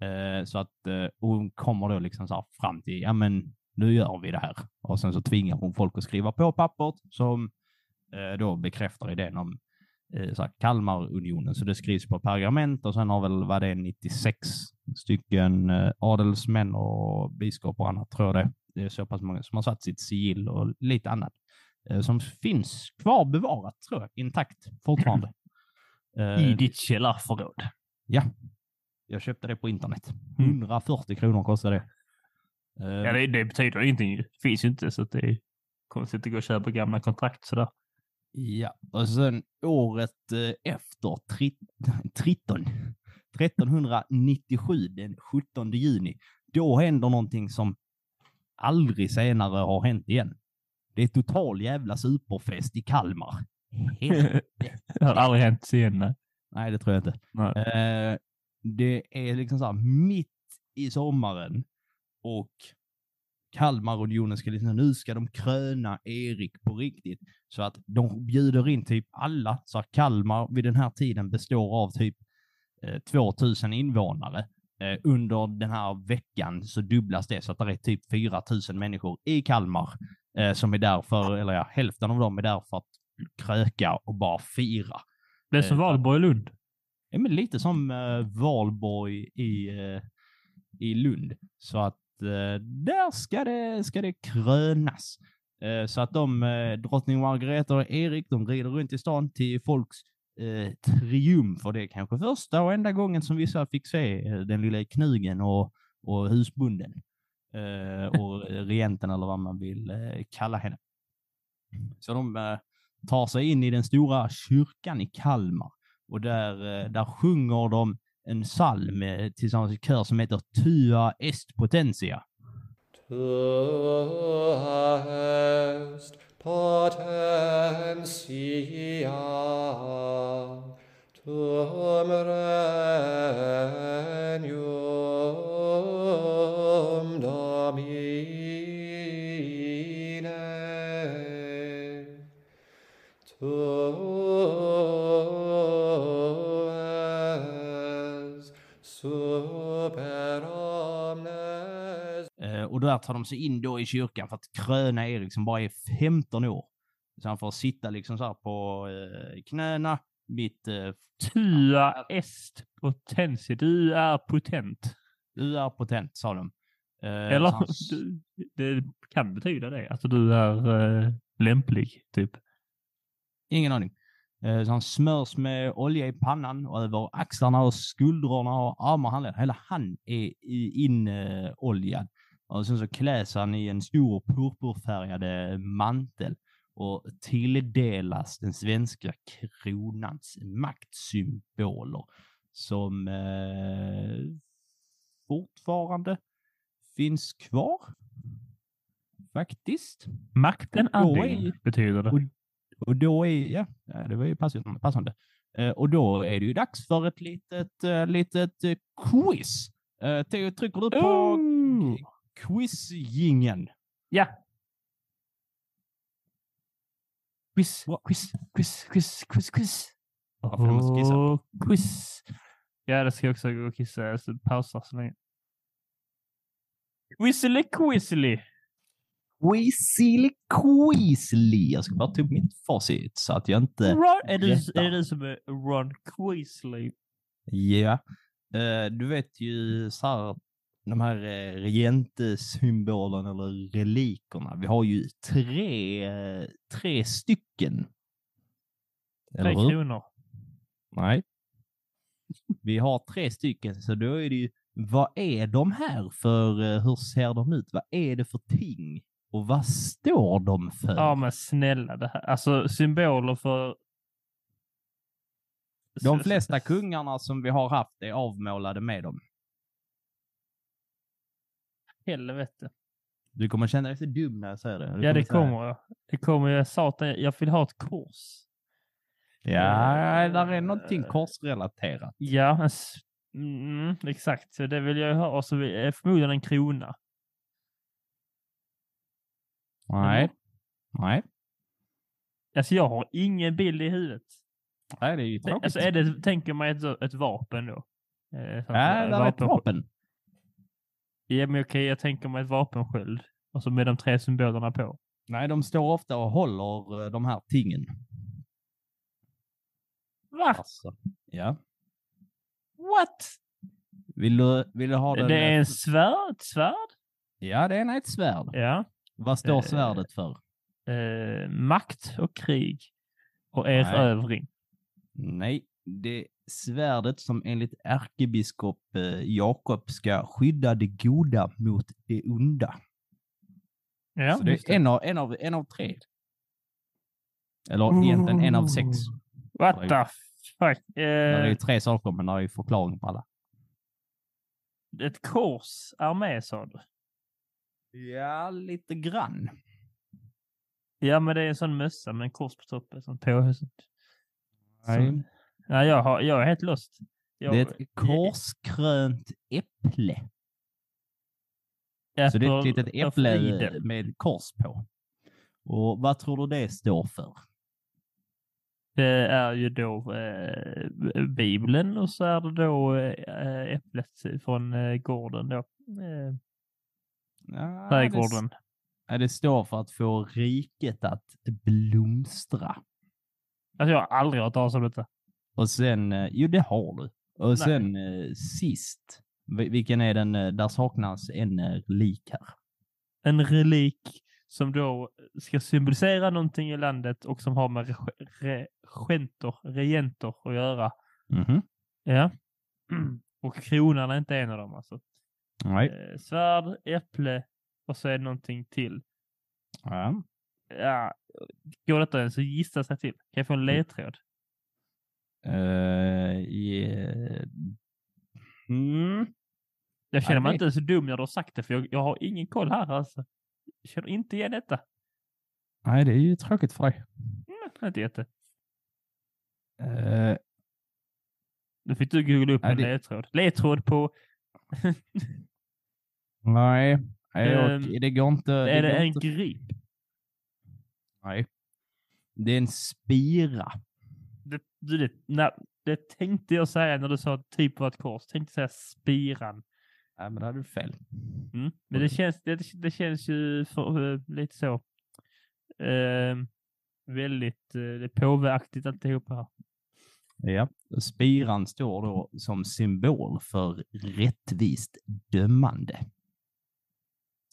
Eh, så att eh, hon kommer då liksom så här fram till, ja men nu gör vi det här. Och sen så tvingar hon folk att skriva på pappret som då bekräftar idén om eh, så här, Kalmarunionen. Så det skrivs på pergament och sen har väl, vad det är, 96 stycken eh, adelsmän och biskopar och annat, tror jag det. Det är så pass många som har satt sitt sigill och lite annat eh, som finns kvar bevarat, tror jag, intakt fortfarande. <clears throat> Eh, I ditt källarförråd. Ja, jag köpte det på internet. Mm. 140 kronor kostade det. Eh, Ja, det, det betyder ingenting. Det finns ju inte så att det är konstigt att gå och köpa gamla kontrakt sådär. Ja, och sen året eh, efter, tri- 13, 1397, den 17 juni, då händer någonting som aldrig senare har hänt igen. Det är total jävla superfest i Kalmar. <laughs> Det har aldrig hänt igen. nej. Det tror jag inte. Eh, det är liksom så här mitt i sommaren och Kalmarunionen ska liksom, nu ska de kröna Erik på riktigt. Så att de bjuder in typ alla. Så att Kalmar vid den här tiden består av typ eh, 2000 invånare. Eh, under den här veckan så dubblas det så att det är typ 4000 människor i Kalmar eh, som är där för, eller ja, hälften av dem är där för att kröka och bara fira. Det är som Eh, Valborg i Lund. Ja, men lite som eh, Valborg i, eh, i Lund. Så att där ska det, ska det krönas. Eh, så att de, eh, drottning Margareta och Erik, de rider runt i stan till folks eh, triumf. Och det är kanske första och enda gången som vissa fick se eh, den lilla knugen och, och husbunden. Eh, och <laughs> regenten eller vad man vill eh, kalla henne. Så de eh, tar sig in i den stora kyrkan i Kalmar. Och där, eh, där sjunger de en psalm eh, tillsammans med kör som heter Tua est potentia. Tua est potentia tum regnum domini där tar de sig in då i kyrkan för att kröna Erik som bara är 15 år. Så han får sitta liksom så här på eh, knäna mitt eh, Tua est potentia. Du är potent. Du är potent, sa de. Eh, Eller han- du, det kan betyda det. Alltså du är eh, lämplig, typ. Ingen aning. Eh, Så han smörs med olja i pannan och över axlarna och skuldrorna och armar och handleder. Hela han är i- inoljad. Och sen så kläs han i en stor purpurfärgade mantel och tilldelas den svenska kronans maktsymboler som eh, fortfarande finns kvar. Faktiskt. Makten andning betyder det. och- Och då är, ja, det var ju passande. passande. Eh, och då är det ju dags för ett litet, uh, litet eh, quiz. Uh, trycker du på Oh! Quizjingeln? Ja. Quiz, quiz, quiz, quiz, quiz, quiz. Varför jag måste kissa? Quiz. Ja, det ska jag också gå och kissa. Jag ska pausa så länge. Quizily quizily. Quizily quizly. Jag ska bara ta upp mitt facit så att jag inte... Ron, är, du, rätta. är det du som är Ron Quizly? Ja. Eh, du vet ju så här, de här uh, regentsymbolerna eller relikerna. Vi har ju tre, eh, tre stycken. Tre hur? kronor. Nej. Vi har tre stycken, så då är det ju, vad är de här för, eh, hur ser de ut? Vad är det för ting? Och vad står de för? Ja, men snälla. Det här. Alltså symboler för... De flesta kungarna som vi har haft är avmålade med dem. Helvete. Du kommer känna dig så dum när jag säger det. Du Ja, det säga- kommer jag. Det kommer jag. Satan, jag vill ha ett kors. Ja, Eh, där är någonting korsrelaterat. Ja, s- mm, exakt. Så det vill jag ha. Och så vill- är förmodligen en krona. Nej. Nej. Alltså jag har ingen bild i huvudet. Nej, det är ju Det- tråkigt. Alltså är det, tänker man ett, ett vapen då? Eh, ja, där är ett vapen. Ja, men okej, jag tänker mig ett vapensköld. Och så med de tre symbolerna på. Nej, de står ofta och håller eh, de här tingen. Va? Alltså, ja. What? Vill du, vill du ha den? Det är eh, en svärd? Ett svärd? Ja, det är ett svärd. Ja. Vad står Eh, svärdet för? Eh, makt och krig. Och erövring. Nej, det svärdet som enligt ärkebiskop eh, Jakob ska skydda det goda mot det onda. Ja, Så det är en av, en av, en av tre. Eller egentligen en av sex. What the fuck? Det är ju Eh, tre saker, men det är ju förklaring på alla. ett kors är med sa du? Ja, lite grann. Ja, men det är en sån mössa med en kors på toppen. Som påhuset. Nej. Ja, jag, har, jag är helt lost. Jag, Det är ett korskrönt äpple. jag Så det är ett litet äpple med kors på. Och vad tror du det står för? Det är ju då eh, Bibeln och så är det då eh, äpplet från eh, gården då. Eh, Ja, trädgården. Det, ja, det står för att få riket att blomstra. Alltså jag har aldrig hört talas om detta. Och sen, eh, jo det har du. Och sen eh, sist, vil- vilken är den, eh, där saknas en relik här. En relik som då ska symbolisera någonting i landet och som har med reg- regenter, regenter att göra. Mhm. Ja. <clears throat> Och kronan är inte en av dem alltså. Nej. Svärd, äpple och så är det någonting till. Ja. Ja, går detta ens att gissa sig till? Kan jag få en ledtråd? Eh, yeah. mm. Jag känner mig det- inte så dum när du har sagt det, för jag, jag har ingen koll här alltså. Jag känner inte igen detta. Nej, det är ju tråkigt för dig. Mm, inte jätte. Eh, Nu fick du googla upp Ja, en det- ledtråd. Ledtråd på... <laughs> nej, nej och Ehm, det går inte. är det en inte. grip? Nej. Det är en spira. Det, det, nej, det tänkte jag säga när du sa typ av ett kors. Tänkte säga spiran. Nej, men det hade du fel. Mm. Men det känns, det, det känns ju för, eh, lite så. Eh, väldigt det är påveaktigt alltihopa här. Ja. Spiran står då som symbol för rättvist dömande.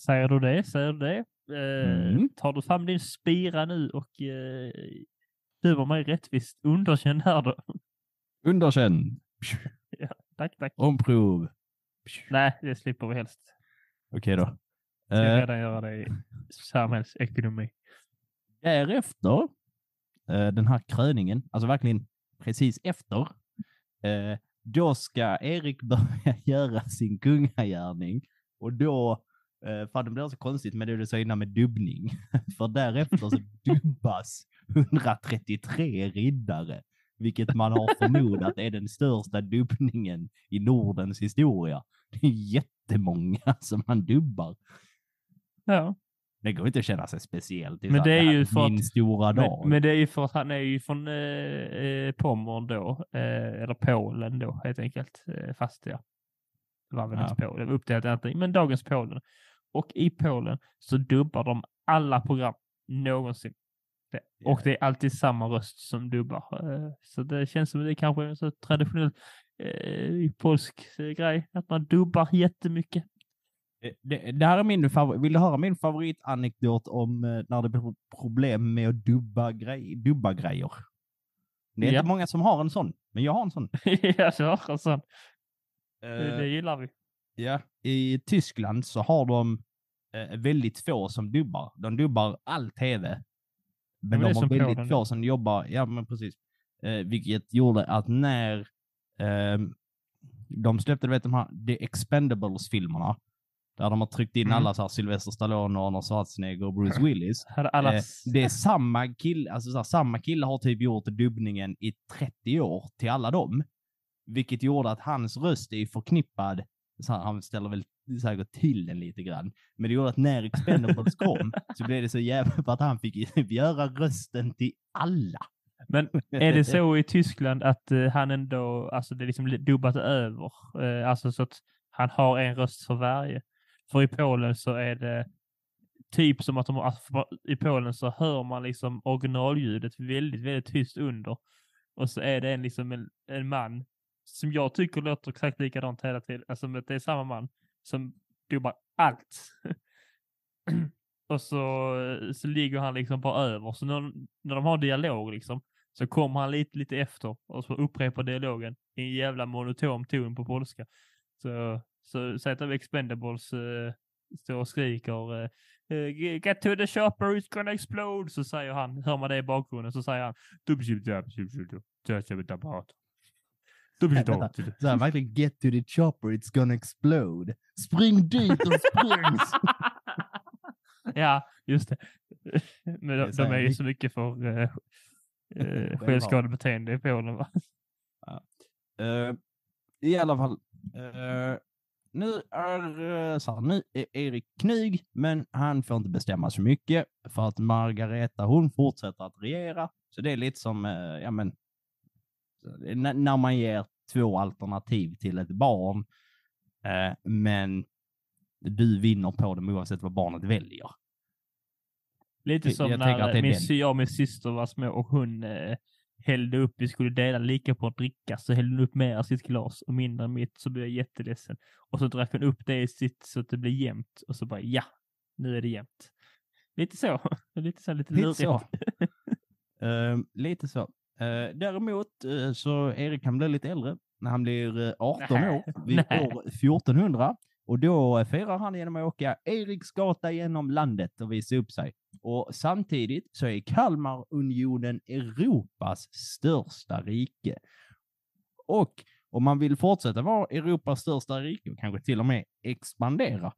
Säger du det? Säger du det? Eh, Mm. Tar du fram din spira nu och uh, dömer mig rättvist underkänd här då? Underkänn. <laughs> Tack, tack. Omprov. Nej, det slipper vi helst. Okej då. Ska Eh, redan göra det i samhällsekonomi. därefter, eh, den här kröningen, alltså verkligen precis efter, eh, Då ska Erik börja <laughs> göra sin kungagärning och då, eh, fan det blir så konstigt med det du sa innan med dubbning. <laughs> För därefter så dubbas 133 riddare, vilket man har förmodat är den största dubbningen i Nordens historia. Det är jättemånga <laughs> som man dubbar. Ja. Det går inte att känna sig speciellt. Men det är ju för att- min stora dag. Men, men det är ju för att han är ju från eh, eh, Pommern då, eh, eller Polen då helt enkelt. Eh, fast ja, det var väl Ja. inte Polen, uppdelat men dagens Polen. Och i Polen så dubbar de alla program någonsin. Det, och det är alltid samma röst som dubbar. Eh, så det känns som det kanske är en så traditionell eh, polsk eh, grej, att man dubbar jättemycket. Eh, Det, det här är min favorit. Vill du höra min favoritanekdot om när det blir problem med att dubba, grej, dubba grejer? Det är Ja. inte många som har en sån, men jag har en sån. <laughs> ja, så, alltså, det, Eh, det gillar vi. Ja. I Tyskland så har de eh, väldigt få som dubbar. De dubbar all tv. Men men de har väldigt få som jobbar, ja men precis. Eh, vilket gjorde att när ehm, de släppte, du vet de här The Expendables-filmerna, där de har tryckt in Mm. alla så här Sylvester Stallone, Arnold Schwarzenegger och Bruce <laughs> Willis. Alla... Eh, det är samma kille, alltså så här, samma kille har typ gjort dubbningen i 30 år till alla dem. Vilket gjorde att hans röst är förknippad, så han ställer väl säkert till den lite grann, men det gjorde att när Expendables kom så blev det så jävla för att han fick <laughs> göra rösten till alla. Men är det så i Tyskland att eh, han ändå, alltså det är liksom dubbat över, eh, alltså så att han har en röst för varje? För i Polen så är det typ som att de, alltså i Polen så hör man liksom originalljudet väldigt, väldigt tyst under. Och så är det en, liksom en, en man som jag tycker låter exakt likadant hela tiden, alltså det är samma man som dubbar allt. och så, så ligger han liksom bara över. Så när, när de har dialog liksom, så kommer han lite, lite efter och så upprepar dialogen i en jävla monotom ton på polska. Så, så att vi Expendables uh, står och skriker uh, Get to the shopper, it's gonna explode. Så säger han, hör man det i bakgrunden, så säger han Vänta. Så här, verkligen get to the chopper, it's gonna explode. Spring dit och spring! <laughs> ja, just det. <laughs> Men de, de är ju så mycket för uh, uh, självskadebeteende i Polen. Va? Eh, I alla fall. eh, nu är så här, nu är Erik knyg, men han får inte bestämma så mycket för att Margareta hon fortsätter att regera. Så det är lite som, ja men, när man ger två alternativ till ett barn, eh, men du vinner på dem oavsett vad barnet väljer. Lite som jag när är min, jag och min syster var små och hon eh, hällde upp, vi skulle dela lika på att dricka, så hällde hon upp mer av sitt glas och mindre än mitt, så blev jag jätteledsen. Och så drack hon upp det i sitt så att det blev jämnt och så bara ja, nu är det jämnt. Lite så, <laughs> lite så, lite Lite lurigt. så. <laughs> Eh, lite så. Eh, däremot uh, så Erik kan bli lite äldre när han blir eh, 18 <laughs> Nej. år vid Nej. år 1400 och då firar han genom att åka Eriksgata genom landet och visa upp sig. Och samtidigt så är Kalmarunionen Europas största rike. Och om man vill fortsätta vara Europas största rike och kanske till och med expandera,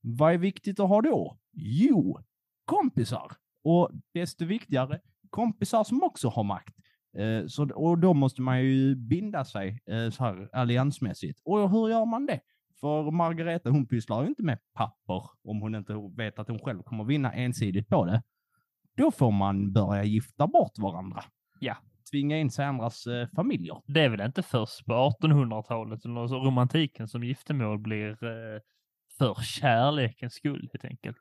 vad är viktigt att ha då? Jo, kompisar. Och desto viktigare, kompisar som också har makt. Eh, så, och då måste man ju binda sig eh, så här alliansmässigt. Och hur gör man det? För Margareta hon pysslar ju inte med papper om hon inte vet att hon själv kommer vinna ensidigt på det. Då får man börja gifta bort varandra. Ja. Tvinga in sig andras eh, familjer. Det är väl inte först på 1800-talet eller så romantiken som giftermål blir eh, för kärlekens skull helt enkelt.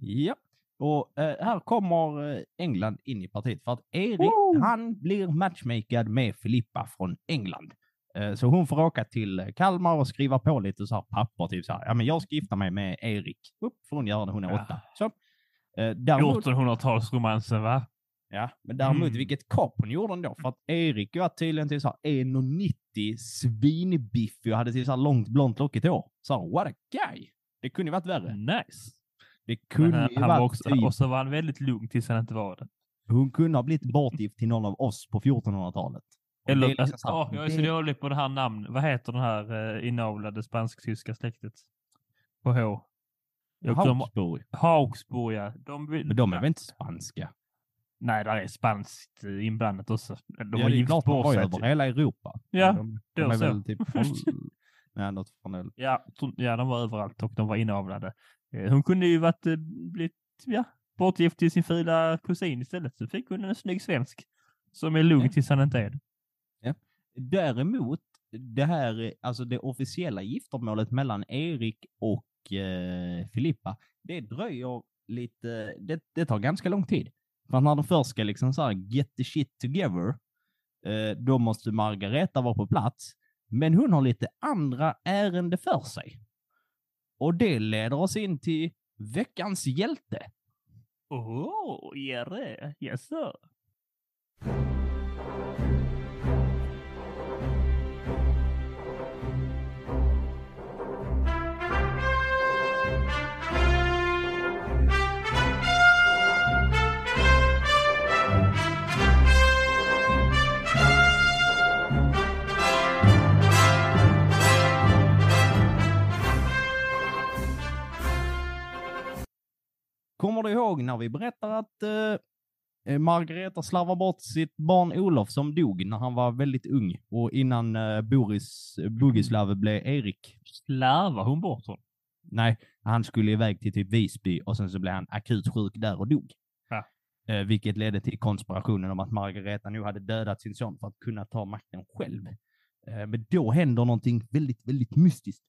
Ja. Och eh, här kommer eh, England in i partiet för att Erik, Woo! han blir matchmakad med Filippa från England. Eh, så hon får åka till Kalmar och skriva på lite så här papper, typ så här, ja men jag ska gifta mig med Erik. Upp får hon göra det, hon är Ja. åtta. Så. Eh, däremot, 1400-talsromansen va? ja, men däremot Mm. vilket kap hon gjorde ändå, för att Erik var tydligen till så här 1,90 svinbiffig och hade till så här långt blont lockigt hår. Så här, what a guy! Det kunde ju varit värre. Nice. Det kunde han, ju han var varit också, typ och så var han väldigt lugn tills han inte var det. Hon kunde ha blivit bortgift till någon av oss på 1400-talet. det är Eller, liksom alltså, åh, jag är så dålig på det här namnet. Vad heter det här eh, inavlade spansk-tyska släktet? På H. Jag Hauksburg. Ja. De, vill- Men de är väl inte spanska? Nej, där är spanskt eh, inblandat också. De ja, har gift de bort ju sig. över hela Europa. Ja, de, de då är så. väl typ <laughs> håll... Nej, något från. Ja, ja, de var överallt och de var inavlade. Eh, Hon kunde ju varit, eh, blivit, ja, bortgift till sin fula kusin istället. Så fick hon en snygg svensk. Som är lugn Ja. tills han inte är det. Däremot, det här, alltså det officiella giftermålet mellan Erik och eh, Filippa, det dröjer lite, det, det tar ganska lång tid. För när de först ska liksom så här get the shit together, eh, då måste Margareta vara på plats. Men hon har lite andra ärende för sig. Och det leder oss in till veckans hjälte. Åh, yes sir. Kommer du ihåg när vi berättar att eh, eh, Margareta slarvar bort sitt barn Olof som dog när han var väldigt ung och innan eh, Boris Bogislav blev Erik? Slarvar hon bort honom? Nej, han skulle iväg till typ Visby och sen så blev han akut sjuk där och dog. Ja. Eh, vilket ledde till konspirationen om att Margareta nu hade dödat sin son för att kunna ta makten själv. Eh, men då händer någonting väldigt, väldigt mystiskt.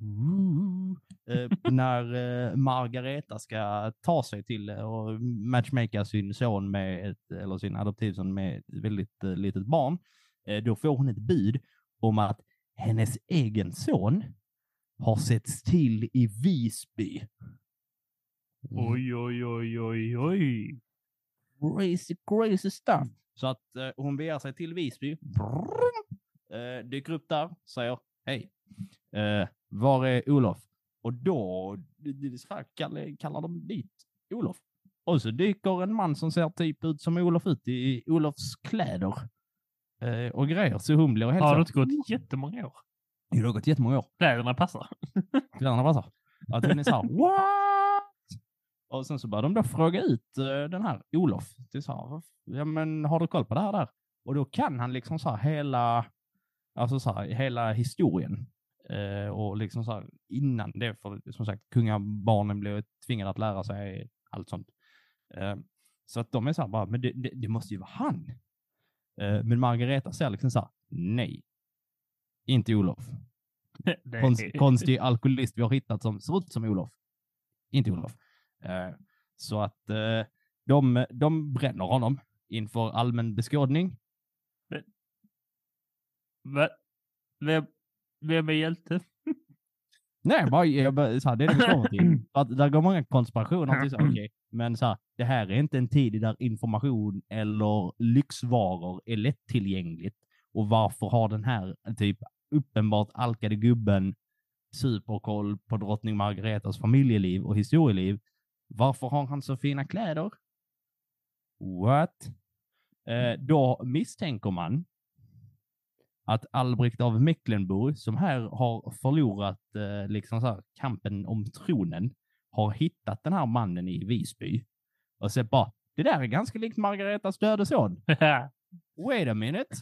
Ooh. Eh, när eh, Margareta ska ta sig till eh, och matchmaka sin son med ett, eller sin adoptivson med ett väldigt eh, litet barn, eh, då får hon ett bud om att hennes egen son har setts till i Visby. Oj, oj, oj, oj, oj. Crazy, crazy stuff. Så att eh, hon beger sig till Visby, Brrrr. eh, dyker upp där, säger hej, var är Olof? Och då så här, kallar, kallar de dit Olof. Och så dyker en man som ser typ ut som Olof ut i Olofs kläder eh, och grejer. Så hon blir helt Har det inte gått jättemånga år? Jo, det har gått jättemånga år. Kläderna passar. <laughs> Kläderna passar. Att hon är så här, what? Och sen så börjar de då fråga ut eh, den här Olof. Är så här, "Vad- ja men har du koll på det här där? Och då kan han liksom så här hela, alltså så här, hela historien. Eh, och liksom så här innan det, för som sagt, kungabarnen blev tvingade att lära sig allt sånt. Eh, så att de är så här bara, men det, det, det måste ju vara han. Eh, men Margareta säger liksom så här, nej, inte Olof. <laughs> Konst, konstig alkoholist vi har hittat som ser ut som Olof. Inte Olof. Eh, så att eh, de, de bränner honom inför allmän beskådning. Va? Vem, vem är hjälte? <laughs> Nej, bara, jag, bara, så här, det är det vi kommer till. <clears throat> Att, där går många konspirationer till så, <clears throat> okej, men så här, det här är inte en tid där information eller lyxvaror är lättillgängligt. Och varför har den här typ uppenbart alkade gubben superkoll på drottning Margaretas familjeliv och historieliv? Varför har han så fina kläder? What? Eh, då misstänker man att Albrecht av Mecklenburg, som här har förlorat eh, liksom så här, kampen om tronen, har hittat den här mannen i Visby och sett bara, det där är ganska likt Margaretas döde son. <laughs> Wait a minute.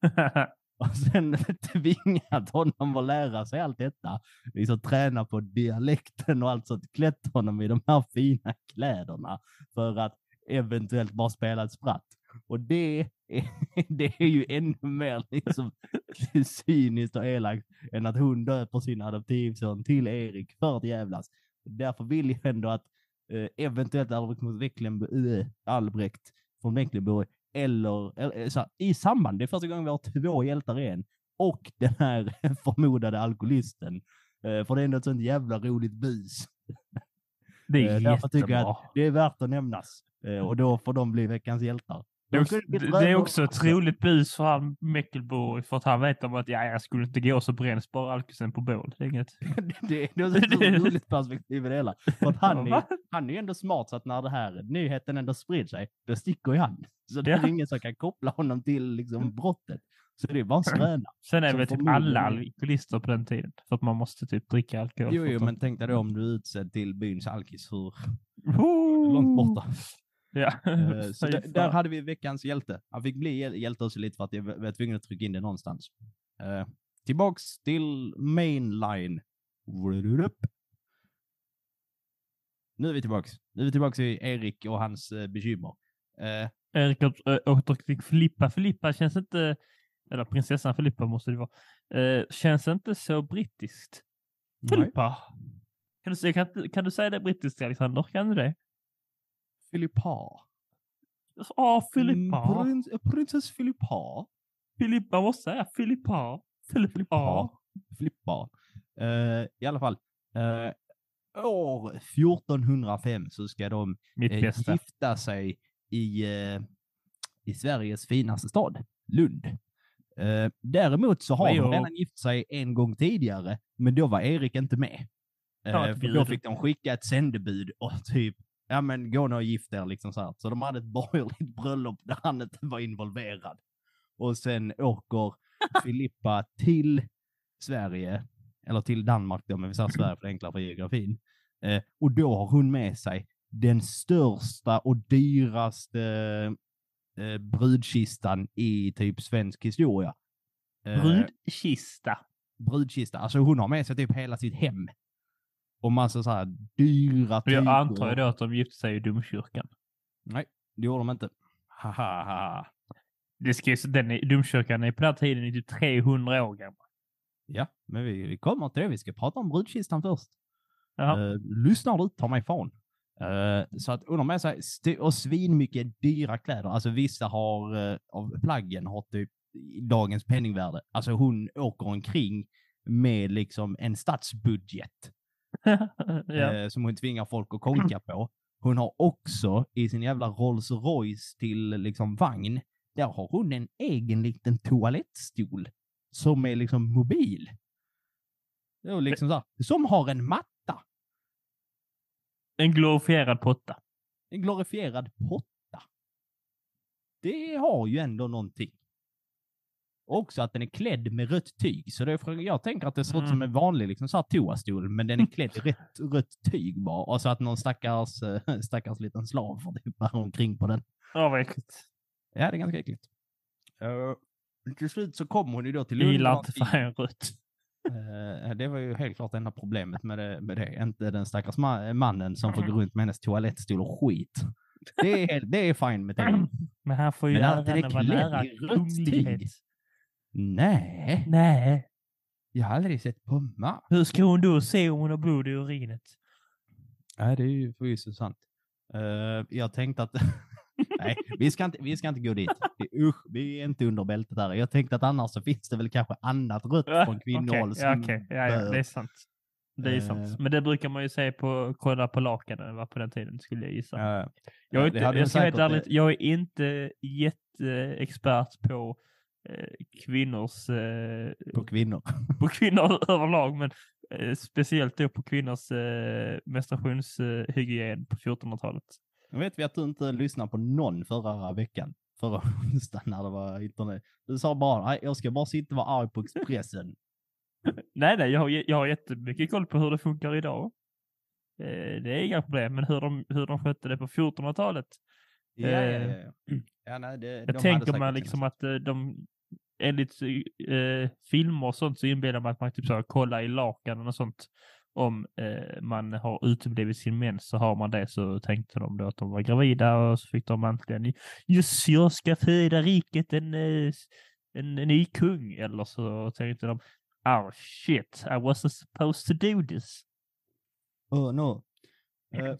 <laughs> Och sen <laughs> tvingat honom att lära sig allt detta. Liksom träna på dialekten och allt sånt. Klätt honom i de här fina kläderna för att eventuellt bara spela ett spratt. Och det <laughs> det är ju ännu mer liksom cyniskt och elakt än att hon döper sin adoptivson till Erik för att jävlas. Därför vill jag ändå att eh, eventuellt Albrecht, mot Mecklenburg, äh, Albrecht från Mecklenburg eller, eller så här, i samband, det är första gången vi har två hjältar igen, och den här <laughs> förmodade alkoholisten. Eh, för det är ändå ett sånt jävla roligt bus. Det är Eh, därför tycker jag att det är värt att nämnas. Eh, och då får de bli veckans hjältar. Det är också, det är också ett roligt bus för han Meckelborg för att han vet om att ja, jag skulle inte gå så bränns bara alkosen på bål. Det är inget. <laughs> det, det är <laughs> ett roligt perspektiv i det hela. För att han, <laughs> är, han är ju ändå smart så att när det här nyheten ändå sprider sig, då sticker ju han. Så det är Ja. ingen som kan koppla honom till liksom, brottet. Så det är bara en skröna. Sen är väl typ alla alkoholister på den tiden. För att man måste typ dricka alkohol. Jo, jo, men tänk dig då om du är utsedd till byns alkis, hur långt borta. Ja. Eh, <laughs> Så där, där hade vi veckans hjälte. Han fick bli hjäl- hjälte också lite för att jag var tvungen att trycka in det någonstans. Uh, tillbaks till mainline. Nu är vi tillbaks. Nu är vi tillbaks i Erik och hans uh, bekymmer. Eh, Erik återfick Filippa. Filippa känns inte, eller prinsessan Filippa måste det vara, eh, känns inte så brittiskt. Filippa. Kan du, säga- kan, kan du säga det brittiskt Alexander? Kan du det? Filippa. Ja, Filippa. Mm, Prins, prinsess Filippa. Filippa måste säga Filippa. Filippa. Filippa. Eh, I alla fall. eh, år 1405 så ska de eh, gifta sig i, eh, i Sveriges finaste stad, Lund. Eh, däremot så har Vad är de jag- redan gift sig en gång tidigare, men då var Erik inte med. Eh, för då fick de skicka ett sändebud och typ, ja men gå nu och gift er liksom så här. Så de hade ett <laughs> borgerligt bröllop där han inte var involverad. Och sen åker <laughs> Filippa till Sverige, eller till Danmark då, men vi säger Sverige för det är enklare för geografin. Eh, och då har hon med sig den största och dyraste eh, brudkistan i typ svensk historia. Eh, Brudkista. brudkista. Alltså hon har med sig typ hela sitt hem. Och massa så här dyra Och Jag tyger. antar ju då att de gifte sig i domkyrkan. Nej, det gjorde de inte. Haha. Det ju, den är, domkyrkan är på den här tiden typ 300 år gammal. Ja, men vi, vi kommer till det. Vi ska prata om brudkistan först. Uh, lyssnar du, ta mig fan. Eh, så att har med sig och svinmycket dyra kläder. Alltså vissa har, eh, av plaggen har typ i dagens penningvärde. Alltså hon åker omkring med liksom en stadsbudget <laughs> ja. eh, som hon tvingar folk att konka på. Hon har också i sin jävla Rolls Royce till liksom vagn, där har hon en egen liten toalettstol som är liksom mobil. Är liksom så här, som har en matta. En glorifierad potta. En glorifierad potta. Det har ju ändå någonting. Också att den är klädd med rött tyg. Så det är, jag tänker att det ser ut som Mm. en vanlig liksom, så här toastol, men den är <laughs> klädd i rätt, rött tyg bara. Och så att någon stackars, eh, <laughs> stackars liten slav får typ bära omkring på den. Ja, vad äckligt. Ja, det är ganska äckligt. Uh, till slut så kommer hon ju då till Lund. gillar och inte färgen rött. Eh, det var ju helt klart enda problemet med det. Med det. Inte den stackars ma- mannen som får gå runt med hennes toalettstol och skit. Det är, det är fine med det. <clears throat> Men han får ju Men lära att den är henne vara nära i rött kunglighet. Nej, Nej. jag har aldrig sett mamma. Hur ska hon då se om hon har blod i urinet? Nej, det är ju förvisso sant. Eh, jag tänkte att... <laughs> Nej, vi ska, inte, vi ska inte gå dit. Usch, vi är inte under bältet här. Jag tänkte att annars så finns det väl kanske annat rött Ja, från okej, som ja, okej. ja, ja, det är sant. Det är Eh. sant. Men det brukar man ju se på, kolla på lakanen va, på den tiden skulle jag gissa. Eh, jag, är inte, jag, säkert, ärligt, jag är inte jätteexpert på eh, kvinnors, eh, på kvinnor. <laughs> på kvinnor <laughs> överlag, men eh, speciellt då på kvinnors eh, menstruationshygien på 1400-talet. Nu vet vi att du inte lyssnade på någon förra veckan. Förra <laughs> onsdagen när det var internet. Du sa bara, nej, jag ska bara sitta och vara arg på Expressen. Nej, nej, jag har, jag har jättemycket koll på hur det funkar idag. Eh, det är inga problem, men hur de, hur de skötte det på 1400-talet. Ja, ja, Eh, ja. ja. ja nej, det, de Jag hade tänker man sina liksom att eh, de, enligt eh, filmer och sånt så inbillar man att man typ så här, kollar i lakanen och sånt. Om eh, man har uteblivit sin mens så har man det så tänkte de då att de var gravida och så fick de äntligen just jag ska föda riket en, eh, en, en ny kung eller så tänkte de oh shit I wasn't supposed to do this. Oh, no. Eh,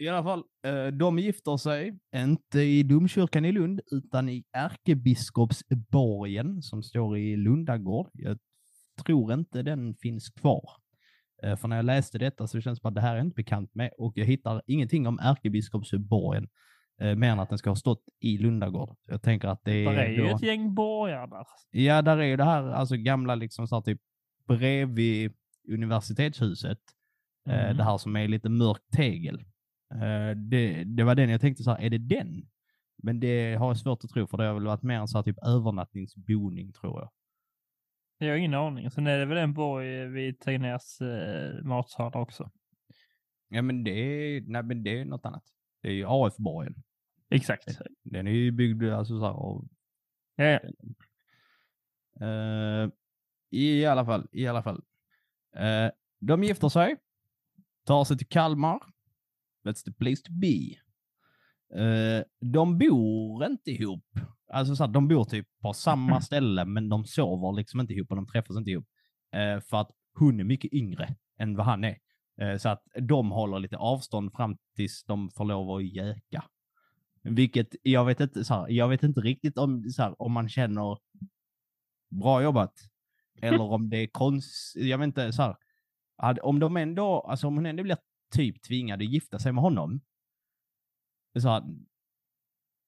I alla fall, eh, de gifter sig inte i domkyrkan i Lund utan i ärkebiskopsborgen som står i Lundagård. Jag tror inte den finns kvar. Eh, För när jag läste detta så känns det som att det här är inte bekant med och jag hittar ingenting om ärkebiskopsborgen. Eh, mer än att den ska ha stått i Lundagård. Jag tänker att det Där är... är ju då- ett gäng borgare där. Ja, där är ju det här alltså gamla liksom så här typ bredvid universitetshuset. Mhm. det här som är lite mörkt tegel. Eh, det, det var den jag tänkte så här, är det den? Men det har jag svårt att tro för det har väl varit mer en så här typ övernattningsboning tror jag. Jag har ingen aning. Sen är det väl en borg vid Tegnérs eh, matsal också. Ja men det är, nej men det är något annat. Det är ju AF-borgen. Exakt. Den är ju byggd alltså så här av Ja, ja. Eh, I alla fall, i alla fall. Eh, de gifter sig, tar sig till Kalmar. That's the place to be. Eh, de bor inte ihop. Alltså så här, de bor typ på samma <clears throat> ställe, men de sover liksom inte ihop och de träffas inte ihop. Eh, för att hon är mycket yngre än vad han är. Eh, så att de håller lite avstånd fram tills de får lov att jäka. Vilket jag vet inte, så här, jag vet inte riktigt om, så här, om man känner bra jobbat. <laughs> Eller om det är konst, jag vet inte, så här, om de ändå, alltså om hon ändå blir typ tvingad att gifta sig med honom. Så här,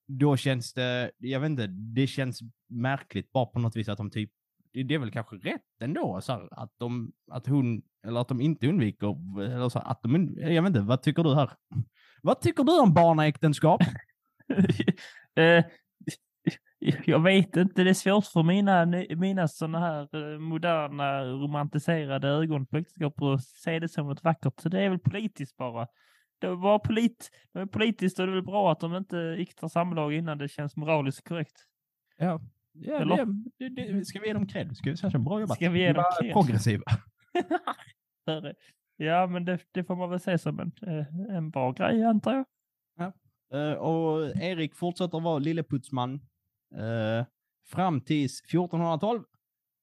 då känns det, jag vet inte, det känns märkligt bara på något vis att de typ, det det är väl kanske rätt ändå, så här, att de, att hon, eller att de inte undviker, eller så här, att de, jag vet inte, vad tycker du här? Vad tycker du om barnaäktenskap? <laughs> Eh, <laughs> jag vet inte, det är svårt för mina, mina sådana här eh, moderna romantiserade ögon på äktenskap att se det som ett vackert. Så det är väl politiskt bara. Det bara polit, det är politiskt och det är väl bra att de inte iktar samlag innan det känns moraliskt korrekt. Ja, ja Eller? det, det, det, ska vi ge dem cred? Ska vi säga så? Bra jobbat. Ska vi ge dem var cred? progressiva. <laughs> <laughs> Ja, men det, det får man väl se som en, eh, en bra grej antar jag. Eh, och Erik fortsätter vara lilleputsman uh, fram tills 1412.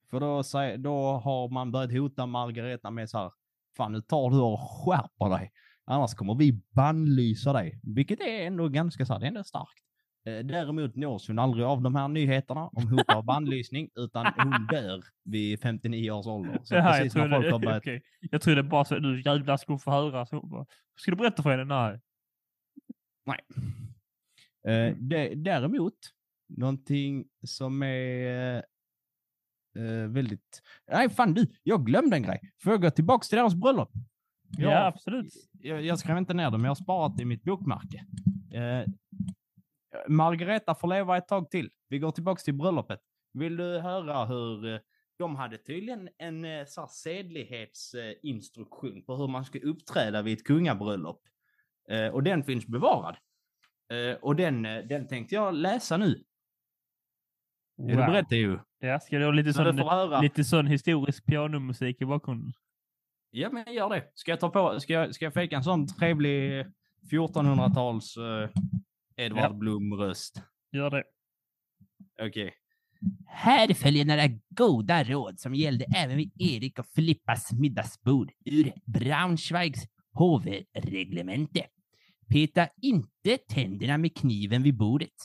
För då, då har man börjat hota Margareta med så här, fan nu tar du och skärper dig. Annars kommer vi bannlysa dig. Vilket är ändå ganska så här, det är ändå starkt. Eh, däremot nås hon aldrig av de här nyheterna om hot av bannlysning, <laughs> utan hon dör vid 59 års ålder. Så <laughs> jag precis när trodde, börjat <laughs> okej. jag trodde bara så, nu jävlar ska hon få höra. Så hon bara, ska du berätta för henne? Nej. Eh, det, däremot, någonting som är eh, väldigt... Nej, fan du, jag glömde en grej. Får jag gå tillbaka till deras bröllop? Ja, Jag- absolut. Jag, jag skrev inte ner det, men jag har sparat det i mitt bokmärke. Eh, Margareta får leva ett tag till. Vi går tillbaka till bröllopet. Vill du höra hur... De hade tydligen en eh, så här sedlighetsinstruktion på hur man ska uppträda vid ett kungabröllop. Eh, och den finns bevarad. Eh, och den, eh, den tänkte jag läsa nu. Är du beredd Theo? Ja, ska det vara lite Så du sån, lite sån historisk pianomusik i bakgrunden? Ja, men gör det. Ska jag ta på, ska jag, ska jag fejka en sån trevlig 1400-tals uh, Edvard Ja. Blom-röst? Gör det. Okej. Här följer några goda råd som gällde även vid Erik och Filippas middagsbord ur Braunschweigs hovreglemente. Peta inte tänderna med kniven vid bordet.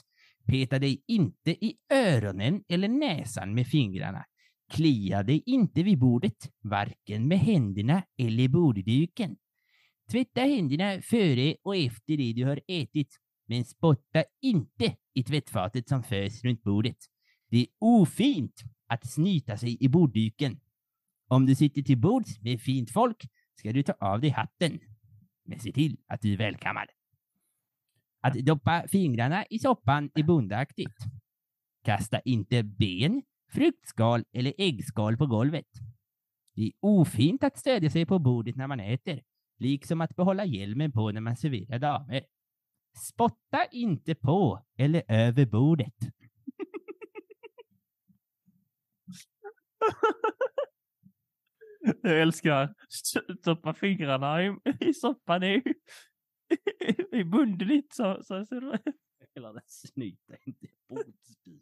Peta dig inte i öronen eller näsan med fingrarna. Klia dig inte vid bordet, varken med händerna eller bordduken. Tvätta händerna före och efter det du har ätit, men spotta inte i tvättfatet som förs runt bordet. Det är ofint att snyta sig i bordduken. Om du sitter till bords med fint folk ska du ta av dig hatten. Men se till att du är välkammad. Att doppa fingrarna i soppan är bondaktigt. Kasta inte ben, fruktskal eller äggskal på golvet. Det är ofint att stödja sig på bordet när man äter, liksom att behålla hjälmen på när man serverar damer. Spotta inte på eller över bordet. Jag älskar stoppa fingrarna i, i soppan i, i munnen ditt så, så, så Eller snyta inte bordsduken.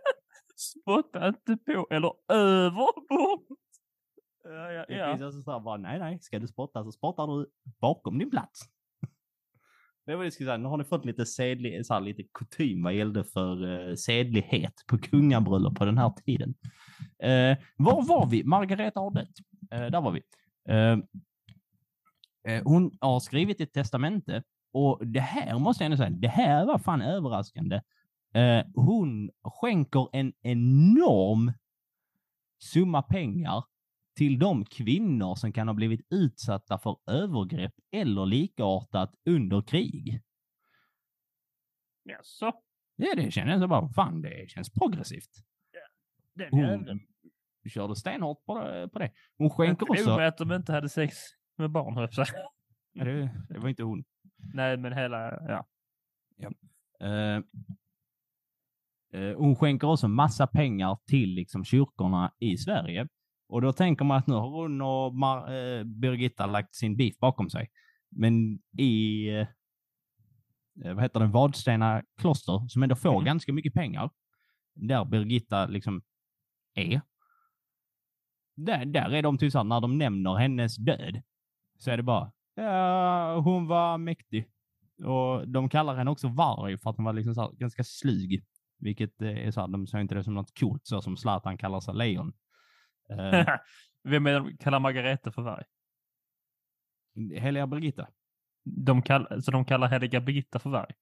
<laughs> spotta inte på eller över bordet. Ja, ja, Det ja. finns alltså så här bara, nej, nej, ska du spotta så spottar du bakom din plats. <laughs> Det var det jag skulle säga, nu har ni fått lite sedlig, så här, lite kutym vad gällde för uh, sedlighet på kungabröllop på den här tiden. Eh, var var vi? Margareta har dött. Eh, där var vi. Eh, hon har skrivit ett testamente och det här måste jag ändå säga, det här var fan överraskande. Eh, hon skänker en enorm summa pengar till de kvinnor som kan ha blivit utsatta för övergrepp eller likartat under krig. Jaså? Ja, det känner jag så bara, fan det känns progressivt. Den Hon körde stenhårt på det. På det. Hon skänker också... med att de inte hade sex med barn, höll jag. Ja, det, det var inte hon. Nej, men hela, ja. Eh, eh, hon skänker också massa pengar till liksom, kyrkorna i Sverige. Och då tänker man att nu har hon och Mar- eh, Birgitta lagt sin beef bakom sig. Men i eh, vad heter det, Vadstena kloster, som ändå får Mm. ganska mycket pengar, där Birgitta liksom är, där, där är de typ så här, när de nämner hennes död, så är det bara, ja, hon var mäktig. Och de kallar henne också varg för att hon var liksom så ganska slyg. Vilket eh, är så här, de ser inte det som något coolt, så som Zlatan kallar sig lejon. Eh, <laughs> Vem är de kallar Margareta för varg? Heliga Birgitta? De kall, så de kallar heliga Birgitta för varg?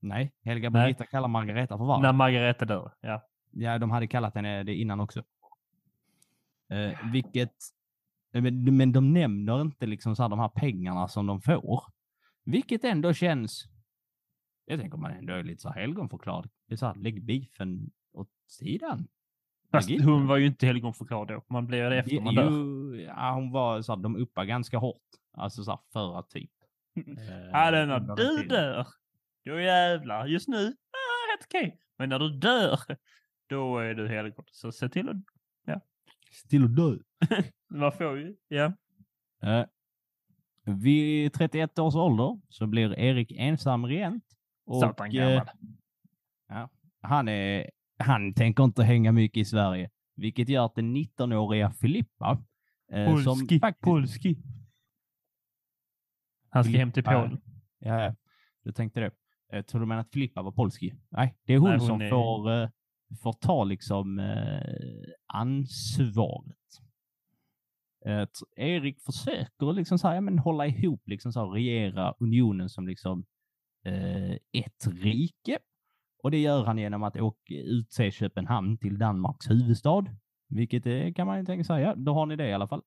Nej, Heliga Nej. Birgitta kallar Margareta för varg. När Margareta dör, ja. Ja, de hade kallat henne det innan också. Eh, vilket, men, men de nämner inte liksom så här, de här pengarna som de får. Vilket ändå känns, jag tänker man ändå är lite så här helgonförklarad. Det är så här, lägg beefen åt sidan. Fast hon var ju inte helgonförklarad då. Man blir det efter man dör. Jo, ja, hon var så här, de uppar ganska hårt. Alltså så här, för att typ. <laughs> eh, Ja, det är när du dör, då jävlar. Just nu, ah, helt okej. Men när du dör, då är du helgon. Så se till att, Till att dö. <laughs> man får ju, ja. Eh, vid 31 års ålder så blir Erik ensam regent. Satan eh, gammal. han, är, han tänker inte hänga mycket i Sverige, vilket gör att den 19-åriga Filippa, som Polski, faktiskt... polski. Han ska hem till Polen. Ja, ja, du tänkte det. Eh, tror du menar att Filippa var polski? Nej, det är hon, Nej, hon som är- får, får ta liksom eh, ansvaret. Eh, Erik försöker liksom så här, ja, men hålla ihop, liksom så här, regera unionen som liksom eh, ett rike. Och det gör han genom att åka, utse Köpenhamn till Danmarks huvudstad. Vilket eh, kan man ju tänka sig, ja, då har ni det i alla fall.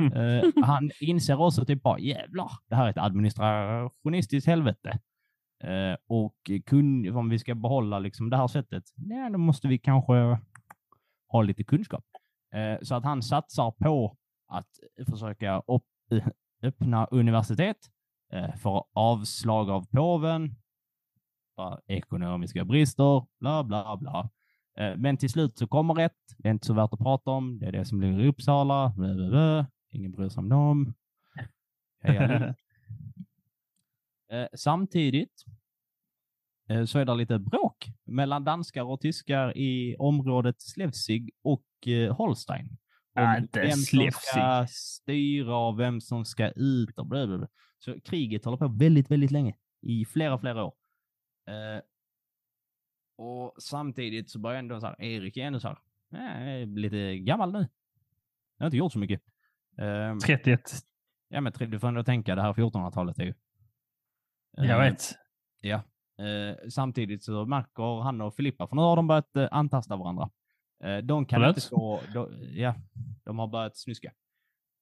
Mm. Eh, han inser också typ bara jävlar, det här är ett administrationistiskt helvete. Eh, och kun, om vi ska behålla liksom det här sättet, ja, då måste vi kanske ha lite kunskap. Eh, så att han satsar på att försöka upp, öppna universitet, eh, för avslag av påven, ekonomiska brister, bla bla bla. Eh, men till slut så kommer rätt. Det är inte så värt att prata om. Det är det som blir i Uppsala. Bla, bla, bla. Ingen bryr sig om dem. <laughs> Heja samtidigt eh, så är det lite bråk mellan danskar och tyskar i området Slesvig och eh, Holstein. Om inte vem som ska styra och vem som ska ut och bla, bla, bla. Så kriget håller på väldigt, väldigt länge. I flera, flera år. Eh, och samtidigt så börjar ändå så här, Erik är ändå så här, "Nej, jag är lite gammal nu. Jag har inte gjort så mycket. Eh, 31. ja, men du får ändå tänka, det här 1400-talet är ju. Jag Eh, vet. Ja. Eh, samtidigt så märker han och Filippa, för nu har de börjat eh, antasta varandra. De kan Förlåt? inte gå, de, ja, de har börjat snuska. <laughs>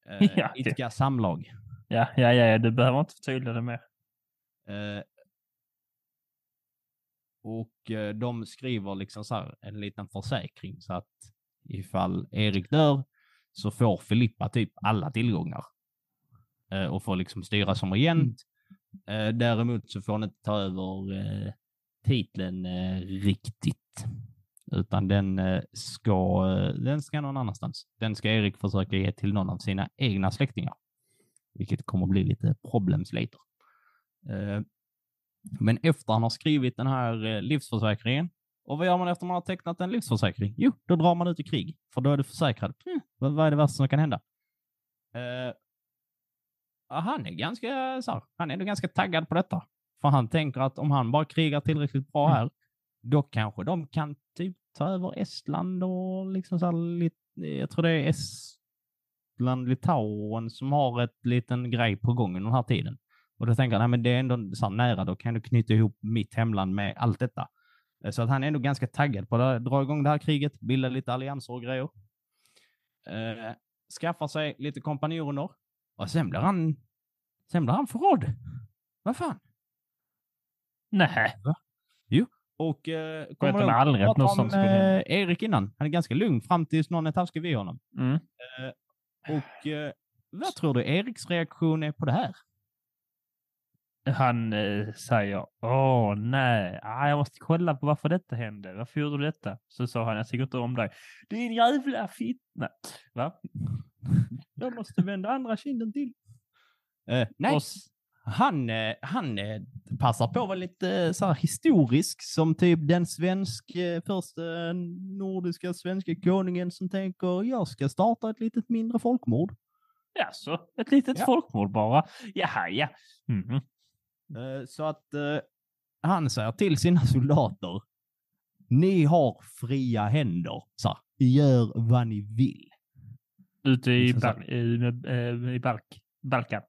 Eh, Ja. Idka samlag. Ja, ja, ja, du behöver inte förtydliga det mer. Och de skriver liksom så här en liten försäkring så att ifall Erik dör så får Filippa typ alla tillgångar. Och får liksom styra som regent. Eh, däremot så får han inte ta över eh, titeln eh, riktigt. Utan den eh, ska, eh, den ska någon annanstans. Den ska Erik försöka ge till någon av sina egna släktingar. Vilket kommer bli lite problems later. Eh, men efter han har skrivit den här livsförsäkringen, och vad gör man efter man har tecknat en livsförsäkring? Jo, då drar man ut i krig, för då är du försäkrad. Mm, vad är det värsta som kan hända? Han är ganska så här, han är ändå ganska taggad på detta. För han tänker att om han bara krigar tillräckligt bra Mm. här, då kanske de kan typ ta över Estland och liksom så här jag tror det är Estland, Litauen som har ett liten grej på gång under den här tiden. Och då tänker han, nej, men det är ändå så nära, då kan du knyta ihop mitt hemland med allt detta. Eh, Så att han är ändå ganska taggad på att dra igång det här kriget, bilda lite allianser och grejer. Eh, skaffar sig lite kompanjoner och sen blir han, sen blir han förrådd. Vad fan? Nej, Och eh, kommer ihåg- att pratade något om, eh, Erik innan. Han är ganska lugn fram tills någon är taskig vid honom. mm. Och eh, vad tror du Eriks reaktion är på det här? han eh, säger åh nej, ah, jag måste kolla på varför detta hände. Varför gjorde du detta? Så sa han, jag tycker inte om dig. Din jävla fitta. Va? Jag måste vända andra kinden till. Eh, nej, Och han, eh, han eh, passar på att vara lite eh, så här historisk som typ den svensk, första nordiska svenska konungen som tänker jag ska starta ett litet mindre folkmord. Jaså, ett litet Ja. folkmord bara. Jaha, ja. Eh, så att han säger till sina <laughs> soldater ni har fria händer. Så här, gör vad ni vill. Ute i, Liksom. Bal- i, eh, i Balk. Balkan.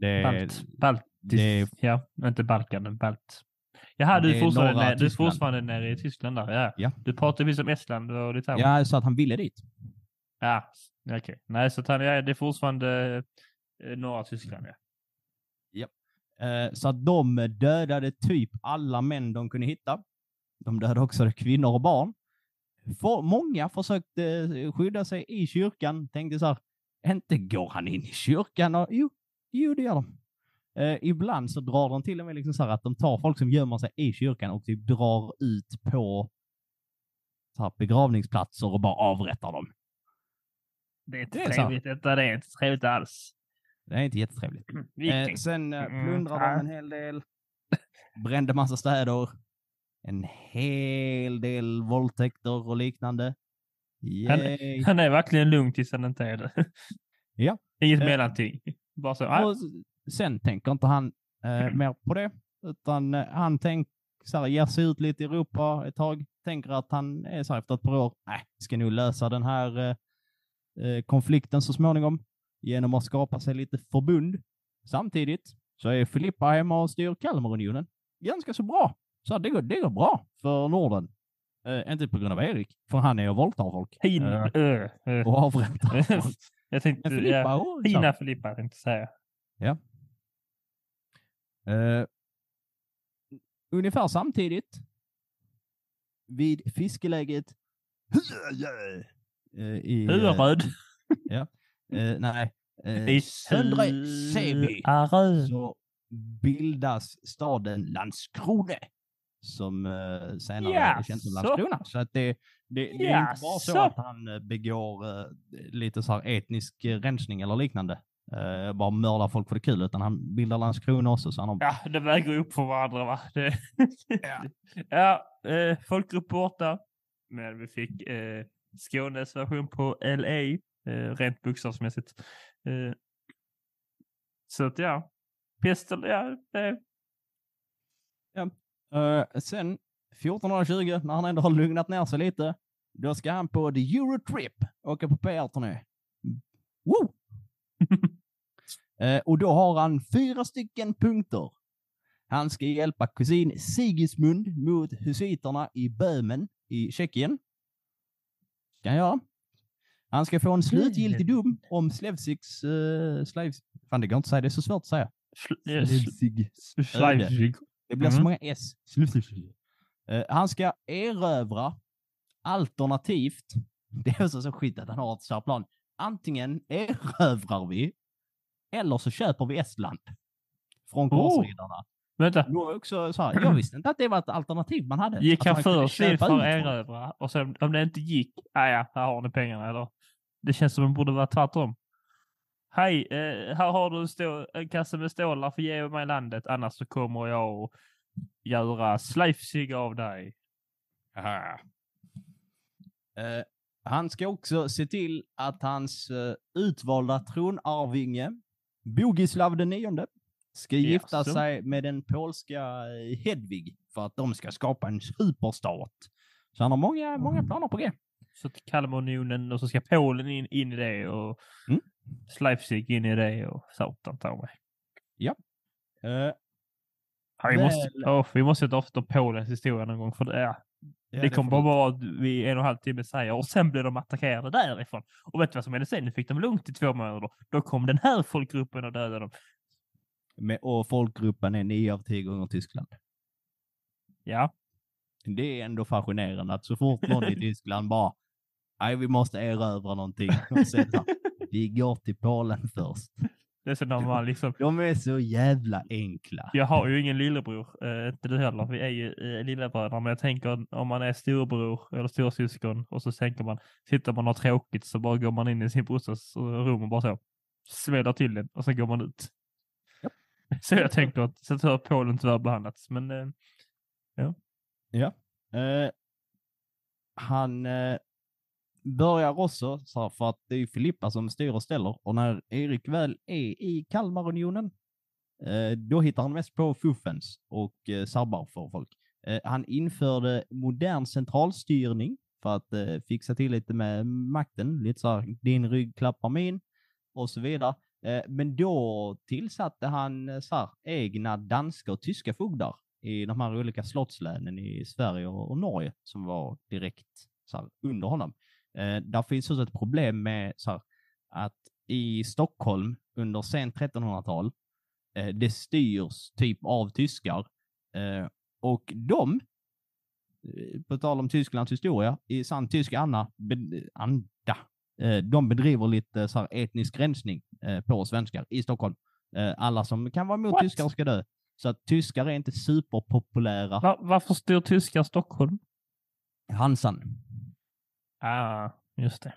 Det, Balt. Balt. det- Ja, inte Balkan, men Balt. Jaha, du är är fortfarande, nere, du är fortfarande nere i Tyskland där. Ja. Ja. Du pratar precis om Estland och Litauen. ja, så att han ville dit. Ja, okej. Nej, så att han, ja, det är fortfarande eh, norra Tyskland, ja. Eh, så att de dödade typ alla män de kunde hitta. De dödade också kvinnor och barn. För, många försökte eh, skydda sig i kyrkan. Tänkte så här, inte går han in i kyrkan? Och, jo, jo, det gör de. Eh, ibland så drar de till och med liksom så att de tar folk som gömmer sig i kyrkan och typ drar ut på så här, begravningsplatser och bara avrättar dem. Det är inte Det är trevligt det är inte trevligt alls. Det är inte jättetrevligt. Eh, Viking. sen eh, Mm, plundrade ja. de en hel del, brände massa städer, en hel del våldtäkter och liknande. Yay. Han är verkligen lugn tills han inte är det. <laughs> Ja. Inget Eh. mellanting. Bara så. Och sen tänker inte han eh, mer på det, utan eh, han tänk, så här, ger sig ut lite i Europa ett tag, tänker att han är så här efter ett par år, nej, ska nog lösa den här eh, eh, konflikten så småningom genom att skapa sig lite förbund. Samtidigt så är Filippa hemma och styr Kalmarunionen ganska så bra. Så det går, det går bra för Norden. Eh, inte på grund av Erik, för han är och våldtar folk Hin, Eh, ö, ö. och avrättar <laughs> folk. Jag tänkte, Men Filippa, ja, och. Hina Filippa tänkte säga. Eh, ungefär samtidigt vid fiskeläget eh, i... eh, Huröd. eh, nej. Eh, I södra Arö. så bildas staden Landskrona som eh, senare är känt som. Landskrona. Så att det, det, det är inte bara så så. att han eh, begår eh, lite så här etnisk eh, rensning eller liknande. Eh, bara mördar folk för det kul, utan han bildar Landskrona också. Så han har Ja, det väger upp för varandra va? Det... Ja. <laughs> ja, eh, folkgrupp borta. Men vi fick eh, Skånes version på LA, eh, rent bokstavsmässigt. Så att ja, Pistol, ja, det, Eh, sen 1420, när han ändå har lugnat ner sig lite, då ska han på the Eurotrip, åka på PR-turné. Woo! <laughs> Eh, och då har han fyra stycken punkter. Han ska hjälpa kusin Sigismund mot husiterna i Böhmen i Tjeckien. Ska han göra. Han ska få en slutgiltig dom om Slevsiks... Uh, Slavs... Fan, det går inte att säga. Det är så svårt att säga. sl- eh, sl- Slevsig. Det blir så Mhm. många S. Eh, han ska erövra alternativt, <laughs> det är också så skit att han har ett så här plan. Antingen erövrar vi eller så köper vi Estland. Från Oh. korsriddarna. Vänta, Det var också så här, jag visste inte att det var ett alternativ man hade. gick Att han först in för att erövra och sen om det inte gick, ah, ja, här har ni pengarna eller? Det känns som det borde vara tvärtom. Hej, eh, här har du en, stå, en kasse med stålar för ge mig landet, annars så kommer jag att göra Schleifzig av dig. Aha. Eh, han ska också se till att hans uh, utvalda tronarvinge, Bogislav den nionde, ska gifta Jaså? sig med den polska eh, Hedvig för att de ska skapa en superstat. Så han har många, många planer på det. Så att Kalmarunionen och så ska Polen in, in i det och Mm. Leipzig in i det och satan ta mig. Ja, vi, måste, åh, vi måste ta efter Polens historia någon gång för det, är, ja, det kommer bara vara att vi en och en halv timme säger och sen blir de attackerade därifrån. Och vet du vad som hände sen? Nu fick de lugnt i två månader. Då kom den här folkgruppen och dödade dem. Med, och folkgruppen är nio av tio gånger Tyskland. Ja, Det är ändå fascinerande att så fort någon i <laughs> Tyskland bara Nej, vi måste erövra någonting. <laughs> Och sen vi går till Polen först. det är så när man liksom <laughs> De är så jävla enkla. Jag har ju ingen lillebror, eh, inte du heller. Vi är ju eh, lillebröder, men jag tänker om man är storebror eller storsyskon och så tänker man, sitter man och har tråkigt så bara går man in i sin brorsas eh, rum och bara så smäller till den och sen går man ut. <laughs> Så jag tänker att så har Polen tyvärr behandlats, men eh, Eh, han eh, börjar också, så här, för att det är Filippa som styr och ställer, och när Erik väl är i Kalmarunionen, eh, då hittar han mest på fuffens och eh, sabbar för folk. Eh, han införde modern centralstyrning för att eh, fixa till lite med makten, lite så här, din rygg klappar min och så vidare. Eh, men då tillsatte han eh, så här, egna danska och tyska fogdar i de här olika slottslänen i Sverige och, och Norge som var direkt så här, under honom. Eh, där finns också ett problem med så här, att i Stockholm under sent 1300-tal, eh, det styrs typ av tyskar eh, och de, eh, på tal om Tysklands historia, i sann tysk anna, be, anda, eh, de bedriver lite så här, etnisk rensning eh, på svenskar i Stockholm. Eh, alla som kan vara emot What? tyskar ska dö. Så att tyskar är inte superpopulära. va, varför styr tyskar Stockholm? Hansan. Ah, just det.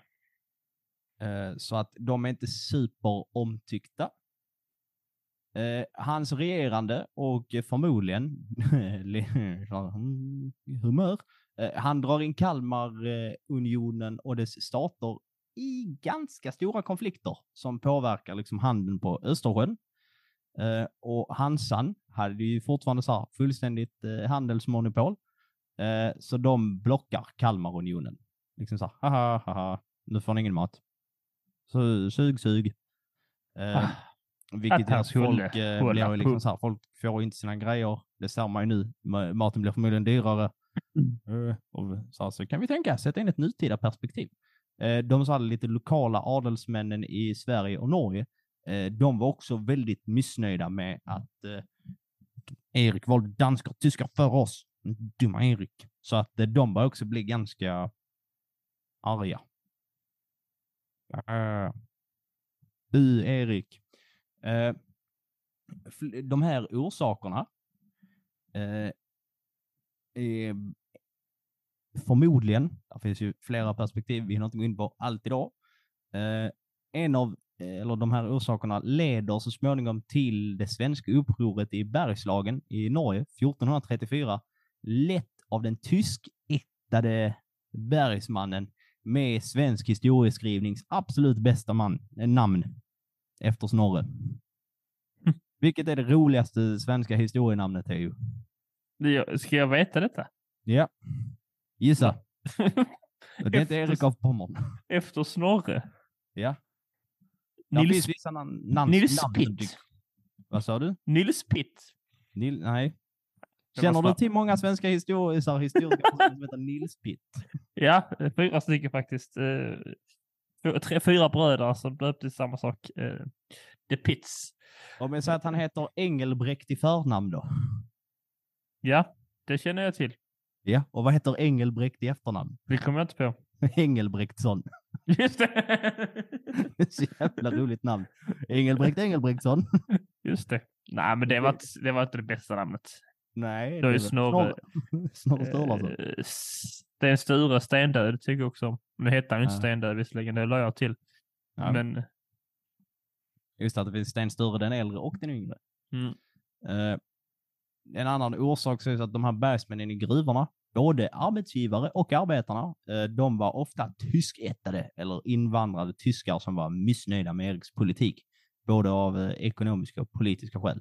Eh, så att de är inte superomtyckta. Eh, hans regerande och förmodligen <laughs> humör. Eh, han drar in Kalmarunionen och dess stater i ganska stora konflikter som påverkar liksom handeln på Östersjön. Eh, och Hansan hade ju fortfarande så fullständigt eh, handelsmonopol. Eh, så de blockar Kalmarunionen. Liksom så här, haha, haha, nu får ni ingen mat. Så sug, sug. Eh, Ah, vilket gör att folk, eh, blir liksom så här, folk får inte sina grejer. Det ser man ju nu. Ma- Maten blir förmodligen dyrare. Eh, och så, här, så kan vi tänka, sätta in ett nutida perspektiv. Eh, de så hade lite lokala adelsmännen i Sverige och Norge. Eh, de var också väldigt missnöjda med att eh, Erik valde danskar och tyskar för oss. Dumma Erik. Så att eh, de började också bli ganska arga. Ah. Bu Erik. Eh, de här orsakerna eh, är förmodligen, det finns ju flera perspektiv, vi hinner inte gå in på allt idag. Eh, en av, eh, eller de här orsakerna leder så småningom till det svenska upproret i Bergslagen i Norge 1434, lett av den tyskättade bergsmannen med svensk historieskrivnings absolut bästa man, eh, namn efter Snorre. <laughs> Vilket är det roligaste svenska historienamnet, Teo? Ska jag veta detta? Ja. Gissa. <laughs> Det är inte Erik av Pommern. Efter Snorre? Ja. Där Nils, Nils namn Pitt. Vad sa du? Nils Pitt. Nil, nej. Känner du till många svenska personer som heter <laughs> Nils Pitt? Ja, fyra stycken faktiskt. Eh, tre, fyra bröder som döptes samma sak. Eh, The Pits. Om jag säger att han heter Engelbrekt i förnamn då? Ja, det känner jag till. Ja, och vad heter Engelbrekt i efternamn? Det kommer jag inte på. <laughs> Engelbrektsson. Just det. <laughs> Så jävla roligt namn. Engelbrekt Engelbrektsson. Just det. Nej, men det var, det var inte det bästa namnet. Nej, Det är ju väl Snorre. Snorre <laughs> Sturlason. Eh, Stendöd tycker jag också om. Nu heter han ju inte Ja. Stendöd visserligen, det la jag till. Ja. Men Just att det finns Sten Sture den äldre och den yngre. mm, Eh, en annan orsak sägs att de här bergsmännen i gruvorna, både arbetsgivare och arbetarna, eh, de var ofta tyskättade eller invandrade tyskar som var missnöjda med Eriks politik, både av eh, ekonomiska och politiska skäl.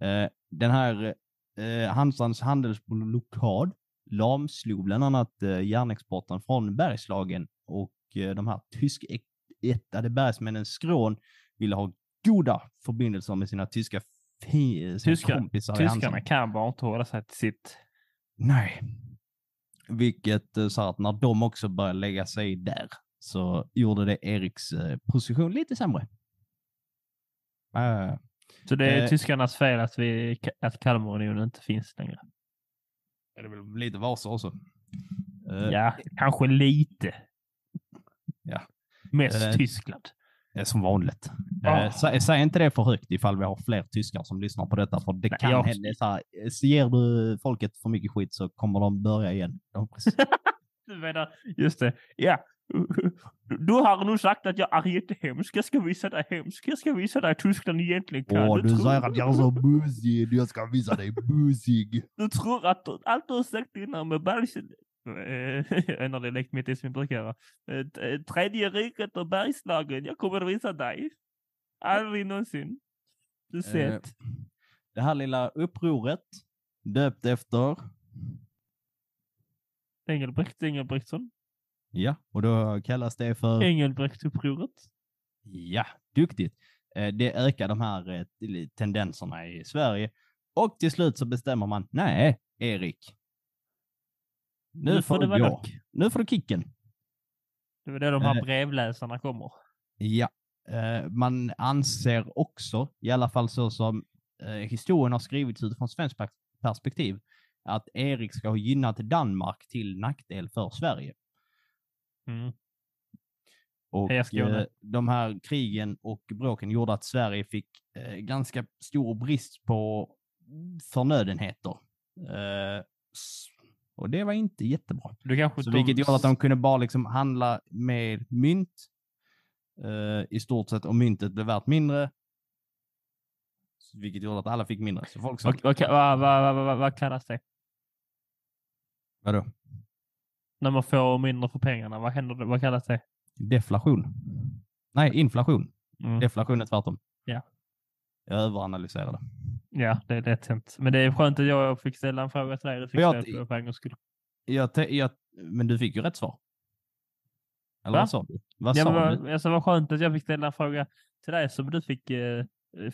Eh, den här eh, Hansans handelsblockad lamslog bland annat eh, järnexporten från Bergslagen och eh, de här tyskättade bergsmännen Skrån ville ha goda förbindelser med sina tyska, sina Tyskar- kompisar Tyskarna kan bara inte hålla sig till sitt. Nej. Vilket så att när de också började lägga sig där så gjorde det Eriks position lite sämre. Eh, Så det är Eh. tyskarnas fel att, vi, att Kalmarunionen inte finns längre. är det väl lite varsa också. Eh, Ja, kanske lite. Ja. Mest Eh, Tyskland. Det är som vanligt. Ah. Eh, sä, säg inte det för högt ifall vi har fler tyskar som lyssnar på detta, för det Nej, kan jag- hända. Så, här, eh, så ger du folket för mycket skit så kommer de börja igen. De, precis. <laughs> Du menar, just det. Ja. Du har nu sagt att jag är jättehemsk. Jag ska visa dig hemsk. Jag ska visa dig Tyskland egentligen kan. Åh, du säger att jag är så busig. Jag ska visa dig busig. Du tror att allt du har sagt innan med bergs... Eh, En av dialekt mitt i som jag brukar göra. Tredje riket och Bergslagen. Jag kommer visa dig. Aldrig någonsin. Du Eh, sett. Det här lilla upproret döpt efter, Engelbrekt Engelbrektsson. Ja, och då kallas det för, Engelbrektupproret. ja, duktigt. Eh, Det ökar de här eh, tendenserna i Sverige och till slut så bestämmer man, nej, Erik. Nu, får det du gå. Nu får du kicken. Det var då de här Eh. brevläsarna kommer. Ja, eh, man anser också, i alla fall så som eh, historien har skrivits utifrån svenskt pers- perspektiv, att Erik ska ha gynnat Danmark till nackdel för Sverige. Mm. Och eh, de här krigen och bråken gjorde att Sverige fick eh, ganska stor brist på förnödenheter. Eh, och det var inte jättebra. Du kanske Så de- vilket gjorde att de kunde bara liksom handla med mynt eh, i stort sett och myntet blev värt mindre. Vilket gjorde att alla fick mindre. Så folk sa, Och- och- Vad vad- vad- vad- vad kallas det? vadå? När man får mindre för pengarna. Vad händer? Vad kallas det? Deflation? Nej, inflation. Mm. Deflation är tvärtom. Ja. Jag överanalyserade. Ja, det är lätt hänt. Men det är skönt att jag fick ställa en fråga till dig. Du fick Jag- ställa på en gångs skull. Jag, jag, men du fick ju rätt svar. Eller Va? vad sa du? Vad Ja, sa men du? alltså, vad skönt att jag fick ställa en fråga till dig som du fick eh,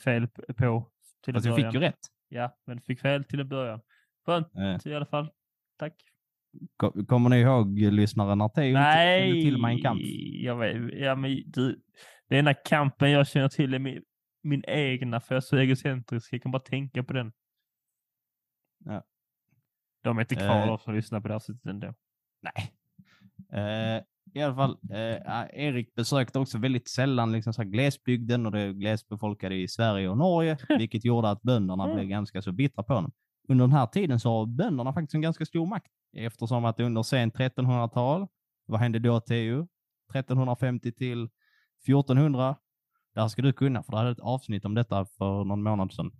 fel på till Fast jag början. fick ju rätt. Ja, men fick fel till en början. Skönt Eh, i alla fall. Tack. Ko- kommer ni ihåg lyssnaren när inte Nej, till Mein Kampf? jag vet, ja, men du, den enda kampen jag känner till är min, min egna, för jag är så egocentrisk. Jag kan bara tänka på den. Ja. De är inte kvar Eh. de som lyssnar på det här sättet ändå. Nej. Eh, I alla fall, eh, Erik besökte också väldigt sällan liksom så här glesbygden och det glesbefolkade i Sverige och Norge, <laughs> vilket gjorde att bönderna blev ganska så bittra på honom. Under den här tiden så har bönderna faktiskt en ganska stor makt eftersom att under sent 1300-tal, vad hände då Theo? 1350 till 1400. Det här ska du kunna, för du hade ett avsnitt om detta för någon månad sedan.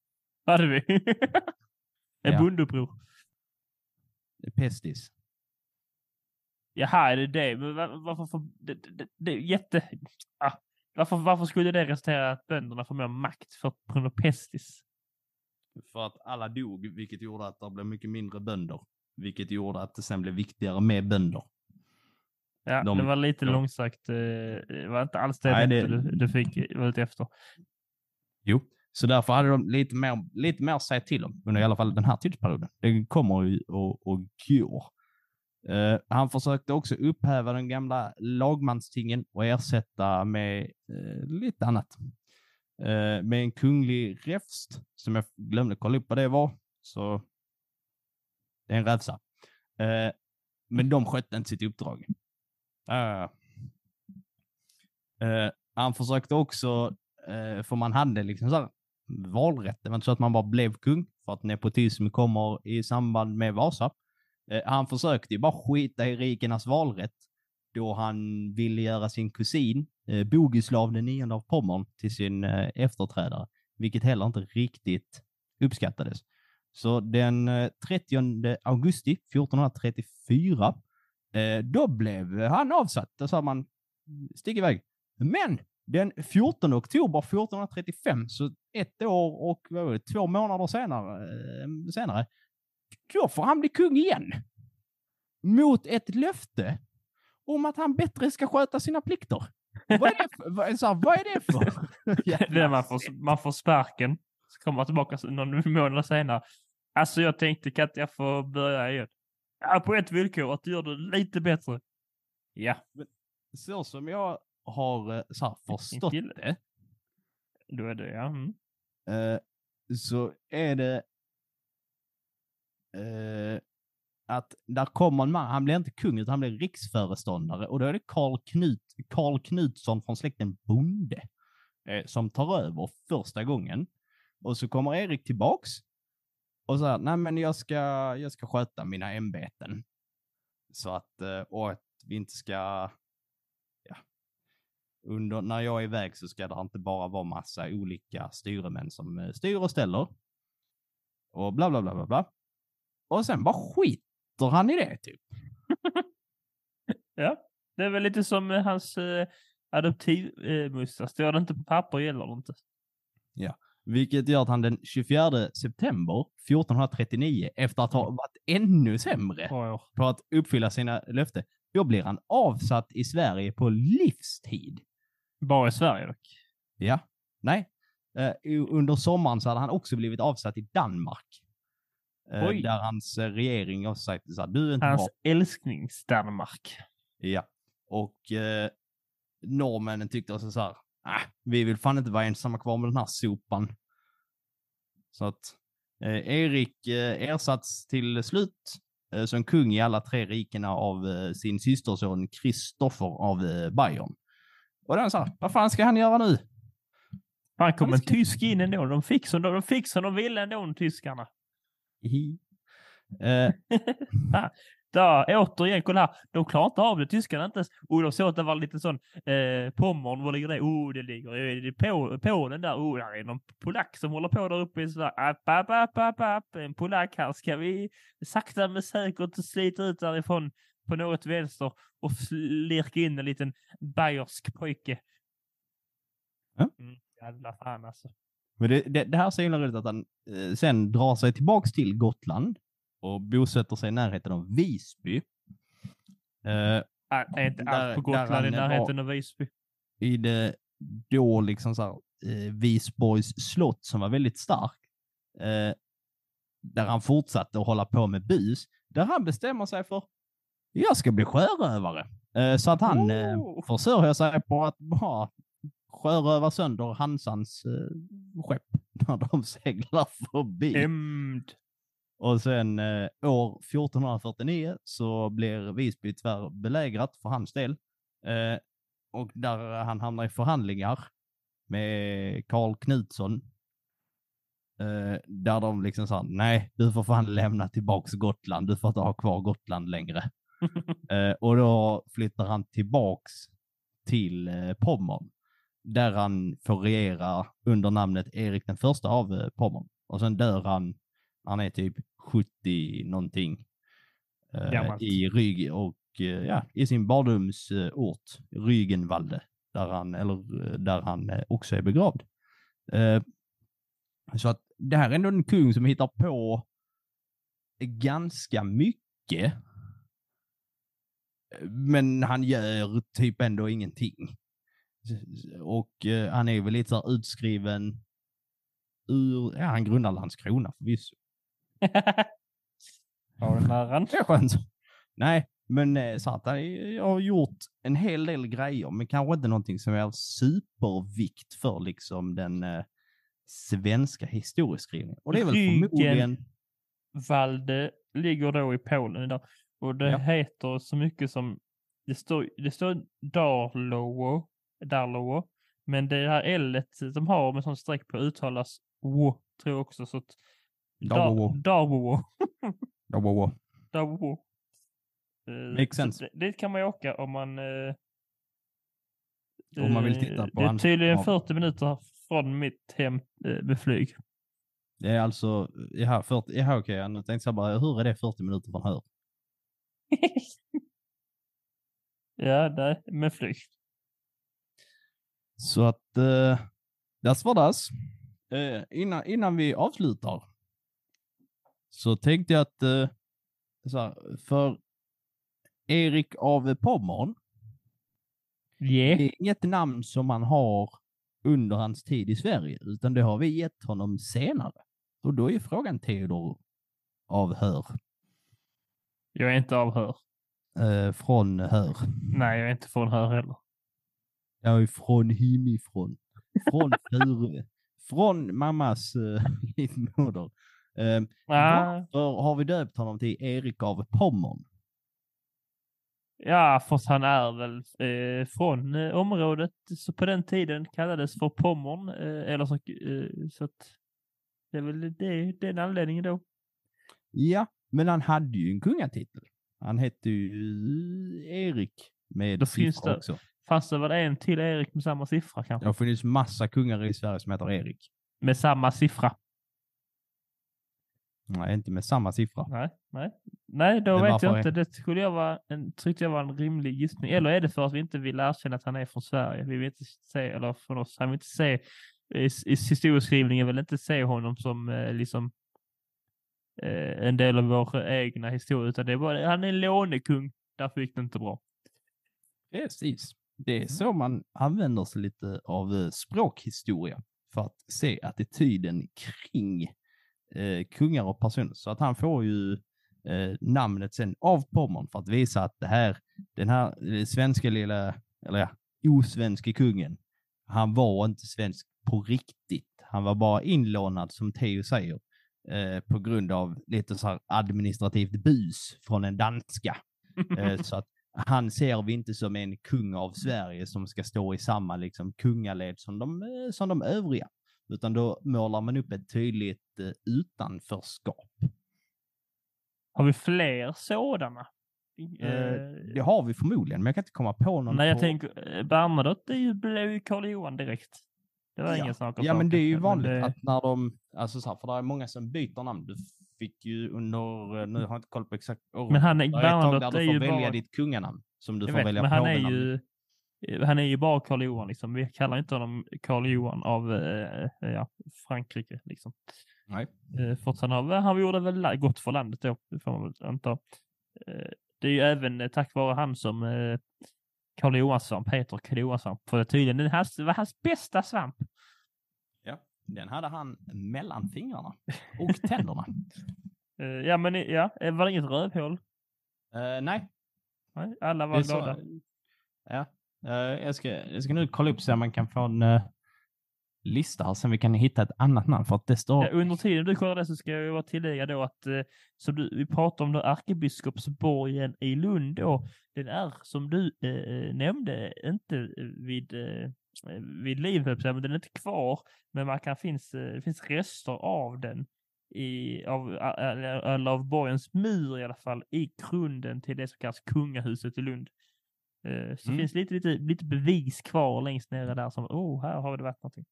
<laughs> Hade vi? en Ja. bondeuppror. Pestis. Jaha, är det det? Men var- varför får... Det, det, det jätte... Ah, varför, varför skulle det resultera att bönderna får mer makt för på grund av pestis? För att alla dog, vilket gjorde att det blev mycket mindre bönder. Vilket gjorde att det sen blev viktigare med bönder. Ja, De- det var lite de- långsökt. eh, Det var inte alls det, Nej, det- du, du fick vara ute efter. Jo. Så därför hade de lite mer, lite mer att säga till om under i alla fall den här tidsperioden. Det kommer ju och, och går. Eh, han försökte också upphäva den gamla lagmanstingen och ersätta med eh, lite annat. Eh, med en kunglig räfst, som jag glömde kolla upp vad det var. Så det är en rävsa. Eh, men de skötte inte sitt uppdrag. Eh, eh, han försökte också Eh, för man hade liksom så här valrätt. Det var inte så att man bara blev kung för att nepotism kommer i samband med Vasa. Eh, han försökte ju bara skita i rikernas valrätt då han ville göra sin kusin eh, Bogislav den nionde av Pommern till sin eh, efterträdare, vilket heller inte riktigt uppskattades. Så den eh, 30 augusti 1434, eh, då blev han avsatt. Då sa man, stick iväg. Men den 14 oktober 1435, så ett år och det, två månader senare, eh, senare då får han bli kung igen. Mot ett löfte om att han bättre ska sköta sina plikter. Vad är det för? Vad, så här, vad är det för? <laughs> Det man, får, <laughs> man får sparken. Så kommer man tillbaka någon månad senare. Alltså jag tänkte kan inte jag få börja igen? Ja, på ett villkor, att du gör det lite bättre. Ja, Så som jag har eh, så här, förstått det, då är det ja. Mm. eh, så är det eh, att där kommer en man, han blir inte kung utan han blir riksföreståndare och då är det Karl, Knut, Karl Knutsson från släkten Bonde eh, som tar över första gången. Och så kommer Erik tillbaks och säger, nej men jag ska, jag ska sköta mina ämbeten. Så att, eh, och att vi inte ska, ja, under, när jag är iväg så ska det inte bara vara massa olika styremän som eh, styr och ställer. Och bla bla bla bla bla. Och sen bara skiter han i det typ. <laughs> Ja, det är väl lite som eh, hans eh, adoptivmussa. Står det inte på papper gäller det inte. Vilket gör att han den 24 september 1439, efter att ha varit ännu sämre på att uppfylla sina löften, då blir han avsatt i Sverige på livstid. Bara i Sverige dock. Ja, nej. Eh, under sommaren så hade han också blivit avsatt i Danmark. Oj. där hans eh, regering har sagt så här, du är inte Hans bra. älsklings-Danmark. Ja. Och eh, norrmännen tyckte också så här, ah, vi vill fan inte vara ensamma kvar med den här sopan. Så att eh, Erik eh, ersatts till slut eh, som kung i alla tre rikena av eh, sin systerson Kristoffer av eh, Bayern. Och den sa, vad fan ska han göra nu? Han kom en ska- tysk in ändå. De fick som de, de, fick som de ville ändå, tyskarna. Eh, <laughs> <laughs> Där, återigen, kolla här. De klarar inte av det, tyskarna inte ens. Och de såg att det var lite sån, eh, Pommern, var ligger det? Oh, det ligger i på, Polen där. Oh, där är någon polack som håller på där uppe i Sverige. App, app, app, app, app. En polack här ska vi sakta men säkert slita ut därifrån på något vänster och lirka in en liten bayersk pojke. Ja. Mm, jävla fan alltså. Men det, det, det här är så himla roligt att han eh, sen drar sig tillbaks till Gotland och bosätter sig i närheten av Visby. Eh, Är inte allt på Gotland i närheten av Visby? I det då liksom så här, eh, Visborgs slott som var väldigt stark. Eh, där han fortsatte att hålla på med bus. Där han bestämmer sig för jag ska bli sjörövare. Eh, så att han Oh. försörjer sig på att bara sjöröva sönder Hansans eh, skepp <laughs> när de seglar förbi. Hämnd. Och sen eh, år 1449 så blir Visby tyvärr belägrat för hans del. Eh, och där han hamnar i förhandlingar med Karl Knutsson. Eh, där de liksom sa, nej, du får fan lämna tillbaks Gotland, du får inte ha kvar Gotland längre. <laughs> eh, och då flyttar han tillbaks till eh, Pommern. Där han får regera under namnet Erik den första av eh, Pommern. Och sen dör han han är typ 70 någonting. Eh. I Rygg och eh, ja, i sin barndomsort, Rygenvalde, där han, eller, eh, där han eh, också är begravd. Så att det här är ändå en kung som hittar på ganska mycket. Men han gör typ ändå ingenting. Och han är väl lite så utskriven ur, ja han grundar Landskrona förvisso. <laughs> Har den näran? Det är skönt. Nej, men eh, att han har gjort en hel del grejer, men kanske inte någonting som är av supervikt för liksom den eh, svenska historieskrivningen. Och det är väl förmodligen... Valde ligger då i Polen idag. Och det Ja. heter så mycket som, det står, det står Darlowo, Darlowo, men det här L de har med sån streck på uttalas wo, tror jag också. Så att Darwowo. Darwowo. <laughs> Eh, Makes sense. Det, dit kan man ju åka om man... eh, Om man vill eh, titta på Det är tydligen ja. 40 minuter från mitt hem eh, med flyg. Det är alltså, jaha, 40, jaha okej, jag tänkte så här bara, hur är det 40 minuter från här? <laughs> ja, nej, med flyg. Så att, eh, das var das. Eh, innan, innan vi avslutar så tänkte jag att eh, så här, för Erik av Pommern, Yeah. det är inget namn som man har under hans tid i Sverige, utan det har vi gett honom senare. Och då är frågan Theodor av Hör, Jag är inte av Hör. eh, från Hör. Nej, jag är inte från Hör heller. Jag är från himifrån. Från Furö. från mammas <laughs> uh, livmoder. Eh, Ah, varför har vi döpt honom till Erik av Pommern? ja, för han är väl eh, från eh, området så på den tiden kallades för Pommern. Eh, eller så, eh, så att det är väl det, den anledningen då. Ja, men han hade ju en kungatitel. Han hette ju Erik med Då finns det- också. Fanns det väl en till Erik med samma siffra Det kanske? har funnits massa kungar i Sverige som heter Erik. Med samma siffra? Nej, inte med samma siffra. Nej, nej. Nej, då Men vet jag inte. Det skulle jag vara en, tyckte jag var en rimlig gissning. Eller är det för att vi inte vill erkänna att han är från Sverige? Vi vill inte se, eller från oss, han vill inte se, i, i historieskrivningen vill inte se honom som eh, liksom eh, en del av vår egna historia, utan det är bara, han är en lånekung. Därför gick det inte bra. Precis. Det är så man använder sig lite av eh, språkhistoria för att se attityden kring eh, kungar och personer. Så att han får ju eh, namnet sen av Pommern för att visa att det här, den här eh, svenska lilla, eller ja, osvenske kungen, han var inte svensk på riktigt. Han var bara inlånad, som Theo säger, eh, på grund av lite så här administrativt bus från en danska. Eh, <laughs> så att han ser vi inte som en kung av Sverige som ska stå i samma liksom, kungaled som de, eh, som de övriga. Utan då målar man upp ett tydligt eh, utanförskap. Har vi fler sådana? Eh, Eh, det har vi förmodligen, men jag kan inte komma på någon. Nej, jag på... tänker, Bernadotte ju, blev ju Karl Johan direkt. Det var Ja. ingen sak om Ja, men det är ju vanligt det- att när de, alltså så här, för det är många som byter namn. Du fick ju under, nu har jag inte koll på exakt år. Men han är, Det är Bernadotte är du får ju välja bara... ditt kunganamn. Som du Jag får vet, välja men han är ju han är ju bara Karl Johan liksom. Vi kallar inte honom Karl Johan av eh, ja, Frankrike liksom. Nej. Eh, för att han, har, han gjorde väl gott för landet då, det får man väl anta. Eh, det är ju även eh, tack vare han som eh, Karl Johansson, Peter Karl Johansson, för det tydligen den hans, var hans bästa svamp. Den hade han mellan fingrarna och tänderna. <laughs> Eh, ja, men eh, ja, eh, var det inget rövhål? Eh, nej, Nej, alla Det var är så- glada. Ja. Eh, jag, ska, jag ska nu kolla upp så att man kan få en eh, lista här, sen vi kan hitta ett annat namn. För att det står... Ja, under tiden du kollar det så ska jag bara tillägga då att eh, som du, vi pratar om då ärkebiskopsborgen i Lund då, den är som du eh, nämnde inte vid, eh, vid liv, men den är inte kvar, men man kan finns, det finns rester av den i, av, eller, eller av borgens mur i alla fall, i grunden till det som kallas kungahuset i Lund. Eh, Så det Mm. finns lite, lite, lite bevis kvar längst nere där som, oh, här har det varit någonting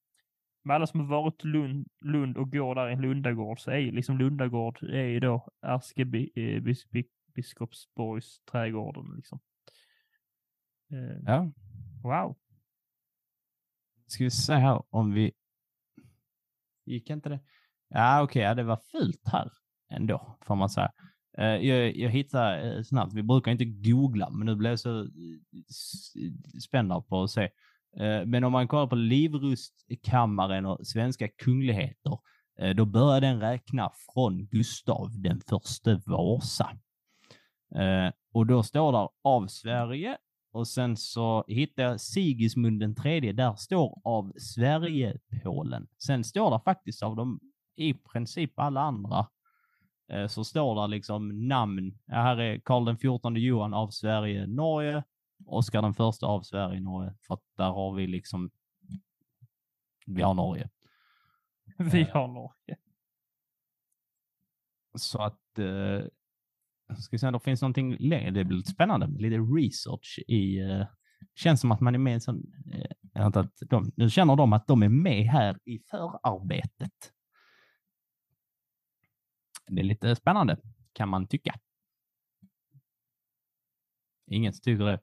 med alla som har varit Lund, Lund och går där i en Lundagård så är ju liksom Lundagård är ju då ärkebiskopsborgsträdgården liksom. Eh, Ja, wow. ska vi se här om vi... Gick inte det? Ja, okej, ja, det var fult här ändå, får man säga. Eh, jag, jag hittade eh, snabbt, vi brukar inte googla, men nu blev jag så eh, spänd på att se. Men om man kollar på Livrustkammaren och svenska kungligheter, då börjar den räkna från Gustav den förste Vasa. Och då står där av Sverige och sen så hittar jag Sigismund den tredje. Där står av Sverige-Polen. Sen står det faktiskt av de i princip alla andra så står det liksom namn. Ja, här är Karl den fjortonde Johan av Sverige, Norge. Oskar den första av Sverige, Norge. För att där har vi liksom, vi har Norge. <laughs> Vi Eh. har Norge. Så att, eh, ska vi se det finns någonting längre. Det blir lite spännande lite research i, eh, känns som att man är med i en sån, eh, att de, nu känner de att de är med här i förarbetet. Det är lite spännande, kan man tycka. Ingen som tycker det.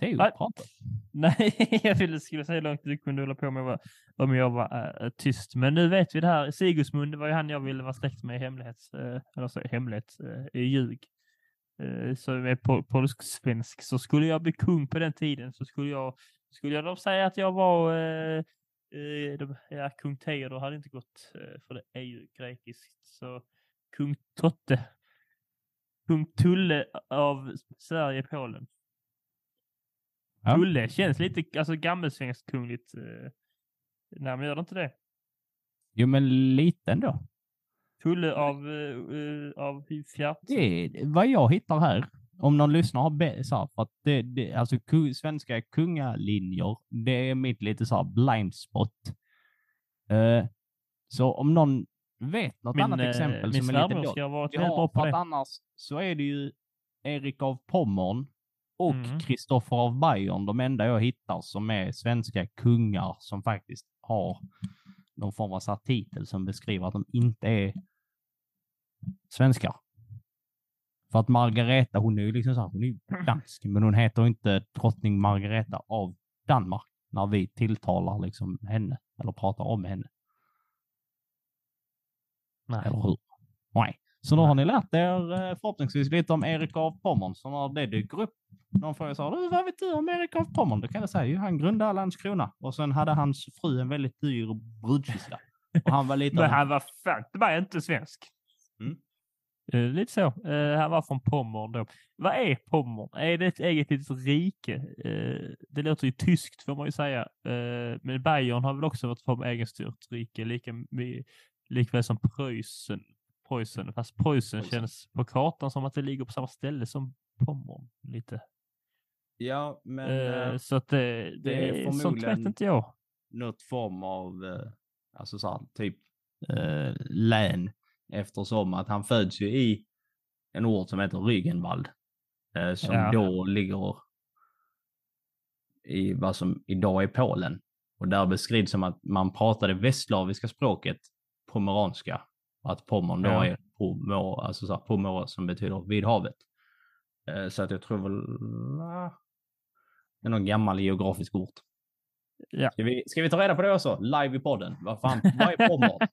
Teo, Nej. prata. <laughs> Nej, jag ville skulle säga hur långt du kunde hålla på med om jag var äh, tyst. Men nu vet vi det här. Sigusmund det var ju han jag ville vara släkt med i hemlighet. Äh, eller så, hemlighet, äh, i ljug. Äh, så med pol polsk-svensk. Så skulle jag bli kung på den tiden så skulle jag, skulle jag då säga att jag var äh, de, ja, kung Theodor hade inte gått för det är ju grekiskt. Så kung Totte. Kung Tulle av Sverige-Polen. Ja. Tulle känns lite alltså, gammelsvenskt kungligt. Eh, nej, men gör det inte det? Jo, men lite ändå. Tulle av, eh, av Fjärt. Det är vad jag hittar här. Om någon lyssnar har be- så här, för att det, det, alltså ku, svenska kungalinjer, det är mitt lite så här blind spot. Eh, så om någon vet något annat eh, exempel min som är lite ska varit Ja, bra på det. annars så är det ju Erik av Pommern och Mm. Kristoffer av Bayern, de enda jag hittar som är svenska kungar som faktiskt har någon form av så titel som beskriver att de inte är svenskar. För att Margareta, hon är ju liksom så här, hon är dansk, men hon heter inte drottning Margareta av Danmark när vi tilltalar liksom henne eller pratar om henne. Nej. Eller hur? Nej. Så då har ni lärt er eh, förhoppningsvis lite om Erik av Pommern. Så när det dyker upp någon frågar så här, "Du, vad vet du om Erik av Pommern? Då kan jag säga, ju han grundade Landskrona och sen hade hans fru en väldigt dyr brudkista. Och han var lite <laughs> Men en han var fan det var inte svensk. Mm. Eh, lite så. Eh, han var från Pommern då. Vad är Pommern? Är det ett eget litet rike? Eh, det låter ju tyskt får man ju säga. Men Bayern har väl också varit från egenstyrt rike, lika, likväl som Preussen. Preussen, fast Preussen Preussen. känns på kartan som att det ligger på samma ställe som Pommern lite. Ja, men Eh, så att det, det, det är sånt vet förmodligen- inte jag. något form av, eh, alltså så här, typ eh, län eftersom att han föds ju i en ort som heter Rügenwald. Eh, som Ja. då ligger i vad som idag är Polen. Och där beskrivs som att man pratade västslaviska språket, pomeranska. Att Pommern då Ja. är pomor, alltså så här, pomor som betyder vid havet. Eh, så att jag tror väl, det är någon gammal geografisk ort. Ja. Ska vi, ska vi ta reda på det också? Live i podden. Vad fan, <laughs> vad är Pommern?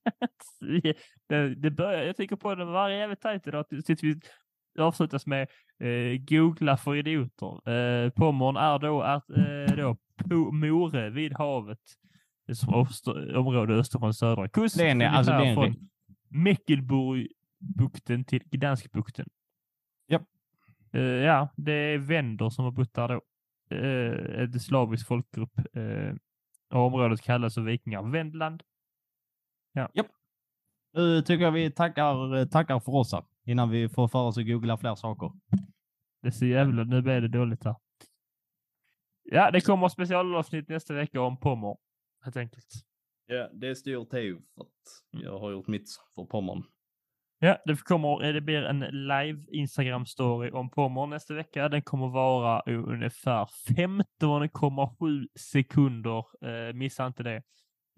<laughs> det, det börjar, jag tycker på det varje jävligt tajt idag. Tills vi avslutas med eh, googla för idioter. Eh, Pommern är då, att, eh, då More vid havet. Som område öster om södra kust. Det är alltså det är en från Mecklenburgbukten till Gdanskbukten. Japp. Eh, ja, det är vänder som har bott där då. Eh, ett slavisk folkgrupp. Och området kallas av vikingar Vendland. Nu tycker jag vi tackar, tackar för oss här, innan vi får för oss att googla fler saker. Det är så jävla, nu blir det dåligt här. Ja, det kommer specialavsnitt nästa vecka om Pommer. Helt enkelt. Ja, det styr Teo för att jag har gjort mitt för Pommern. Ja, det kommer, eh, det blir en live Instagram story om Pommer nästa vecka. Den kommer vara ungefär 15,7 sekunder. Eh, missa inte det.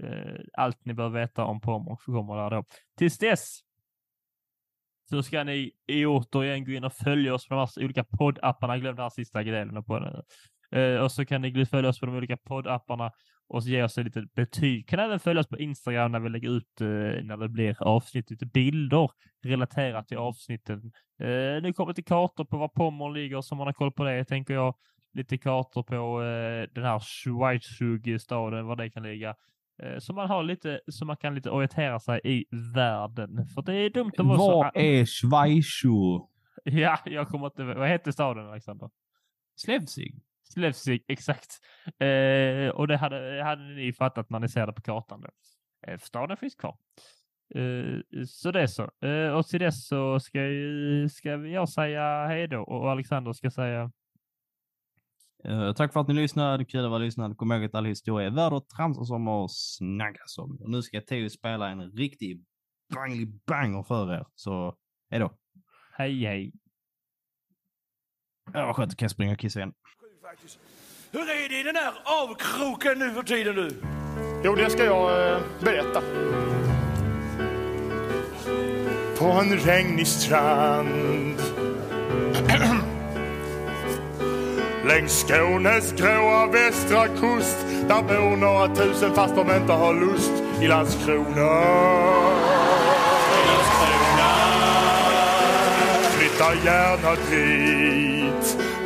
Eh, allt ni bör veta om Pommer kommer där då. Tills dess så ska ni i återigen gå in och följa oss på de här olika poddapparna. Glöm den här sista delen på den. Eh, och så kan ni följa oss på de olika poddapparna och så ge oss ett litet betyg. Kan även följa oss på Instagram när vi lägger ut eh, när det blir avsnitt, lite bilder relaterat till avsnitten. Eh, nu kommer lite kartor på var Pommern ligger så man har koll på det, tänker jag. Lite kartor på eh, den här Schweizug-staden, var det kan ligga. Eh, så man har lite, så man kan lite orientera sig i världen. För det är dumt att vara så... Vad är Schweizschuh? <laughs> Ja, jag kommer inte... Vad heter staden, Alexander? Slevsig? Slevsig, <laughs> exakt. Eh, och det hade, hade ni fattat när ni ser det på kartan. Då. Eh, staden finns kvar. Eh, så det är så. Eh, och till dess så ska, ska jag säga hej då och Alexander ska säga Eh, tack för att ni lyssnade. Kul att vara lyssnad. Kom ihåg att all historia är värd att tramsas om och snackas om. Och nu ska Teo spela en riktig bangly banger för er. Så hej då. hej hej. Ja, vad skönt. Kan jag springa och kissa igen faktiskt. Hur är det i den här avkroken nu för tiden nu? Jo, det ska jag eh, berätta. På en regnig strand <clears throat> Längs Skånes gråa västra kust Där bor några tusen fast de inte har lust I Landskrona Flytta gärna dit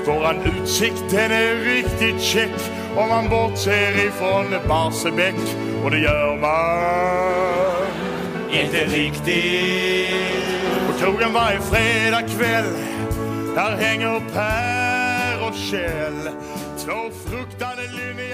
Våran utsikt den är riktigt check Om man bortser ifrån Barsebäck Och det gör man Inte riktigt. På krogen varje fredag kväll Där hänger Per och Kjell Två fruktade lynniga